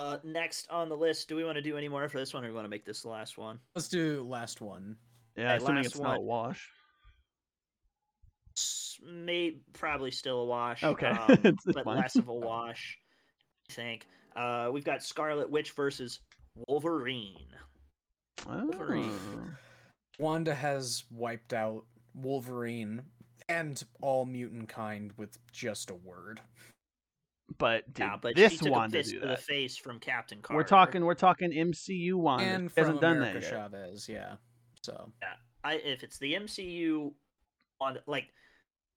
Uh, next on the list, do we want to do any more for this one or do we want to make this the last one? Let's do last one. Yeah, Okay, assuming last it's not a one. wash. S- May probably still a wash. Okay, um, it's but fine. less of a wash. I think. Uh, we've got Scarlet Witch versus Wolverine. Wolverine. Oh. Wanda has wiped out Wolverine and all mutant kind with just a word. But did yeah, but this she took Wanda a fist do to the face from Captain Carter. We're talking. We're talking MCU one and from hasn't done America that yet. Chavez, yeah. So yeah, I if it's the MCU on like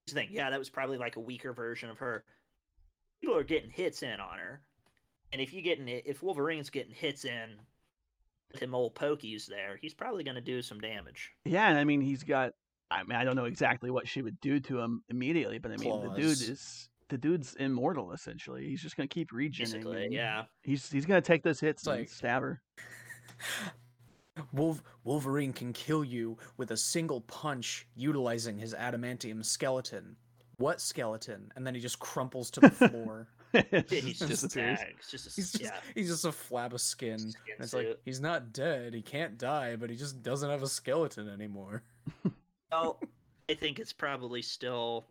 here's the thing, yeah, that was probably like a weaker version of her. People are getting hits in on her. And if you getting it if Wolverine's getting hits in with him old pokies there, he's probably gonna do some damage. Yeah, and I mean he's got. I mean I don't know exactly what she would do to him immediately, but I mean the dude is the dude's immortal essentially. He's just gonna keep regenerating. Yeah. He's he's gonna take those hits It's and like- stab her. Wolf- Wolverine can kill you with a single punch utilizing his adamantium skeleton. What skeleton? And then he just crumples to the floor. It He's just just disappears. just a, He's just, yeah. he's just a flab of skin. Skin and it's like he's not dead. He can't die, but he just doesn't have a skeleton anymore. Well, I think it's probably still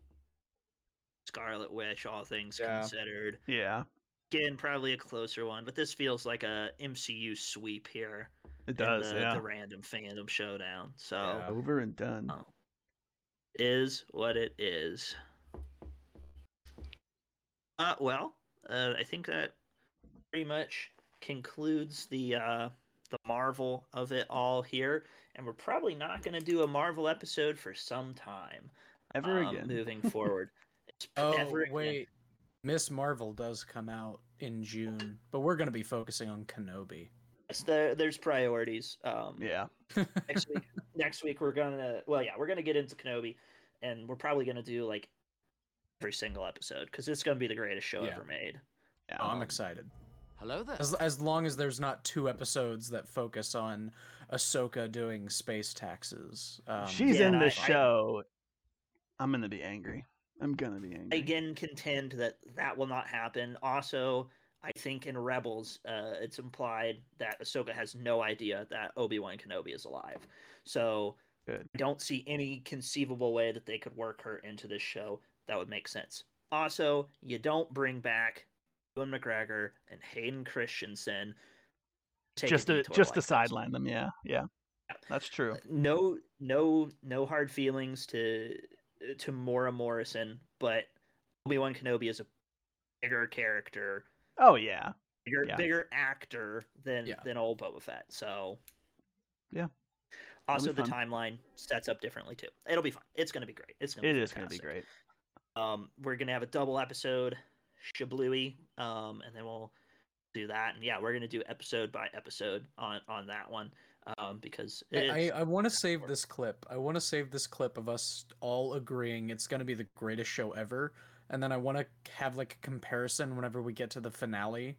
Scarlet Witch, all things Yeah. considered. Yeah, Again, probably a closer one, but this feels like a MCU sweep here. it does. the, yeah, the random fandom showdown. So Yeah. over and done. Oh. is what it is. Uh, well, uh, I think that pretty much concludes the uh, the Marvel of it all here, and we're probably not going to do a Marvel episode for some time. Ever um, again. moving forward. It's p- Oh wait, Miss Marvel does come out in June, but we're gonna be focusing on Kenobi. It's the, there's priorities. Um, Yeah. next week next week we're gonna well yeah we're gonna get into kenobi and we're probably gonna do like every single episode because it's gonna be the greatest show Yeah. ever made yeah. Oh, I'm Um, excited. Hello there. As as long as there's not two episodes that focus on Ahsoka doing space taxes. Um, She's yeah, in the I- I- show. I'm gonna be angry. I'm gonna be I angry. again contend that that will not happen also i think in rebels uh, it's implied that ahsoka has no idea that obi-wan kenobi is alive so Good. i don't see any conceivable way that they could work her into this show that would make sense also you don't bring back Ewan mcgregor and hayden christensen just to just like to sideline them. Yeah, yeah. That's true. no no no hard feelings to to Mora Morrison, but Obi-Wan Kenobi is a bigger character, Oh yeah. bigger Yeah. bigger actor than Yeah. than old Boba Fett. So Yeah. Also, the timeline sets up differently too. It'll be fun. It's gonna be great. It's gonna It be is gonna be great. Um, we're gonna have a double episode, Shablooey, um, and then we'll do that. And yeah, we're gonna do episode by episode on on that one, um, because I, I, I want to save this clip. I want to save this clip of us all agreeing it's going to be the greatest show ever. And then I want to have like a comparison whenever we get to the finale.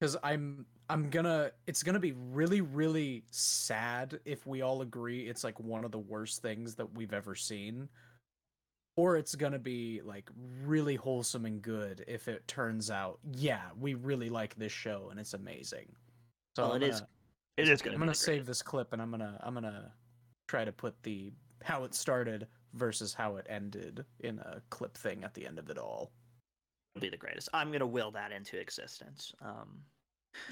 Because I'm I'm gonna it's gonna be really really sad if we all agree it's like one of the worst things that we've ever seen, or it's gonna be like really wholesome and good if it turns out yeah we really like this show and it's amazing. So Well, it is gonna- It it's gonna I'm gonna gonna save this clip and I'm gonna I'm gonna try to put the how it started versus how it ended in a clip thing at the end of it all. be the greatest. I'm gonna will that into existence. Um,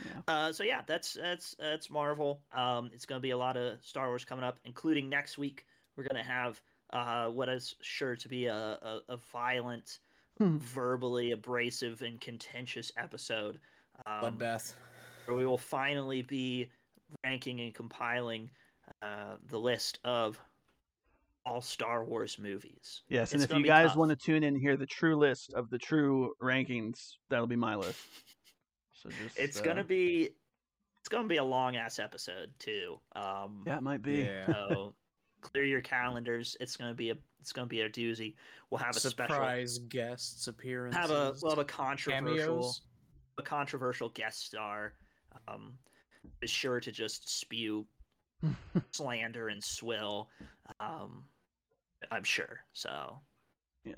Yeah. uh, so yeah, that's that's that's Marvel. Um, it's gonna be a lot of Star Wars coming up, including next week. We're gonna have uh, what is sure to be a, a, a violent, Hmm. verbally abrasive, and contentious episode. Um, Bloodbath. where we will finally be ranking and compiling uh, the list of all Star Wars movies. Yes, and if you guys tough. want to tune in and hear the true list of the true rankings, that'll be my list. So just It's uh, gonna be it's gonna be a long ass episode too. Um, Yeah, it might be. Yeah. so clear your calendars. It's gonna be a it's gonna be a doozy. We'll have a special Surprise guests appearances. have a we'll have a controversial cameos. a controversial guest star. Um, is sure to just spew slander and swill. Um, I'm sure. So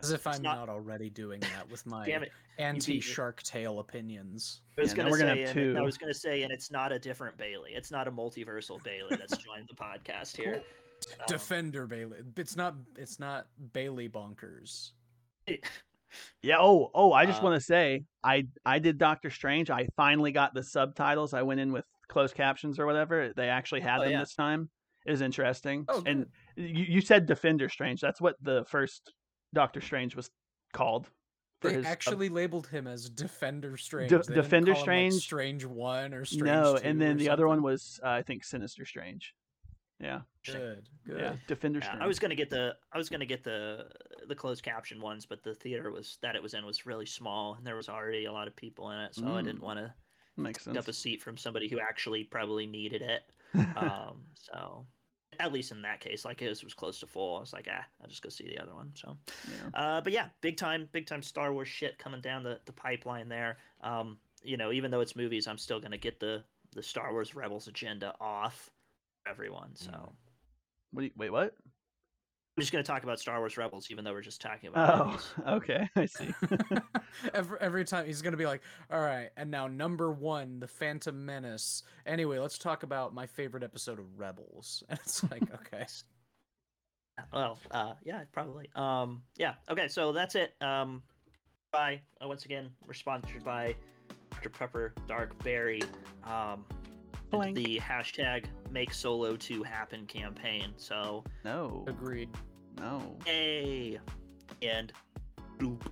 As if It's I'm not- not... already doing that with my anti-Shark Tale opinions. I was Yeah, gonna we're gonna say, have and I was gonna say, and it's not a different Bailey. It's not a multiversal Bailey that's joined the podcast here. Um, Defender Bailey. It's not it's not Bailey bonkers. Yeah. Oh, oh. I just Uh, want to say, I I did Doctor Strange. I finally got the subtitles. I went in with closed captions or whatever. They actually had Oh, them yeah. this time. It was interesting. Oh, and you, you said Defender Strange. That's what the first Doctor Strange was called. They his sub- actually labeled him as Defender Strange. De- They didn't Defender call him, like, Strange? Strange One or Strange no, 2 and then or the other one was uh, I think Sinister Strange. Yeah. good. Good. Yeah. Defender Yeah, Strange. I was gonna get the I was gonna get the the closed caption ones, but the theater was that it was in was really small, and there was already a lot of people in it, so I Mm. didn't want to Makes pick up a seat from somebody who actually probably needed it. Um, so at least in that case, like his was close to full. I was like, ah, I'll just go see the other one. So. yeah. Uh, but yeah, big time, big time Star Wars shit coming down the, the pipeline there. Um, you know, even though it's movies, I'm still gonna get the the Star Wars Rebels agenda off everyone. So What you, wait, what? I'm just gonna talk about Star Wars Rebels, even though we're just talking about. Oh, movies. okay. I see. every, every time he's gonna be like, "All right, and now number one, the Phantom Menace." Anyway, let's talk about my favorite episode of Rebels. And it's like, okay, Well, uh, yeah, probably. Um, yeah. Okay, so that's it. Um, bye. Uh, once again, we're sponsored by Dr Pepper Dark Berry. Um, Blank. the hashtag Make Solo Two Happen campaign. So, No. agreed. No. Hey. And, boop.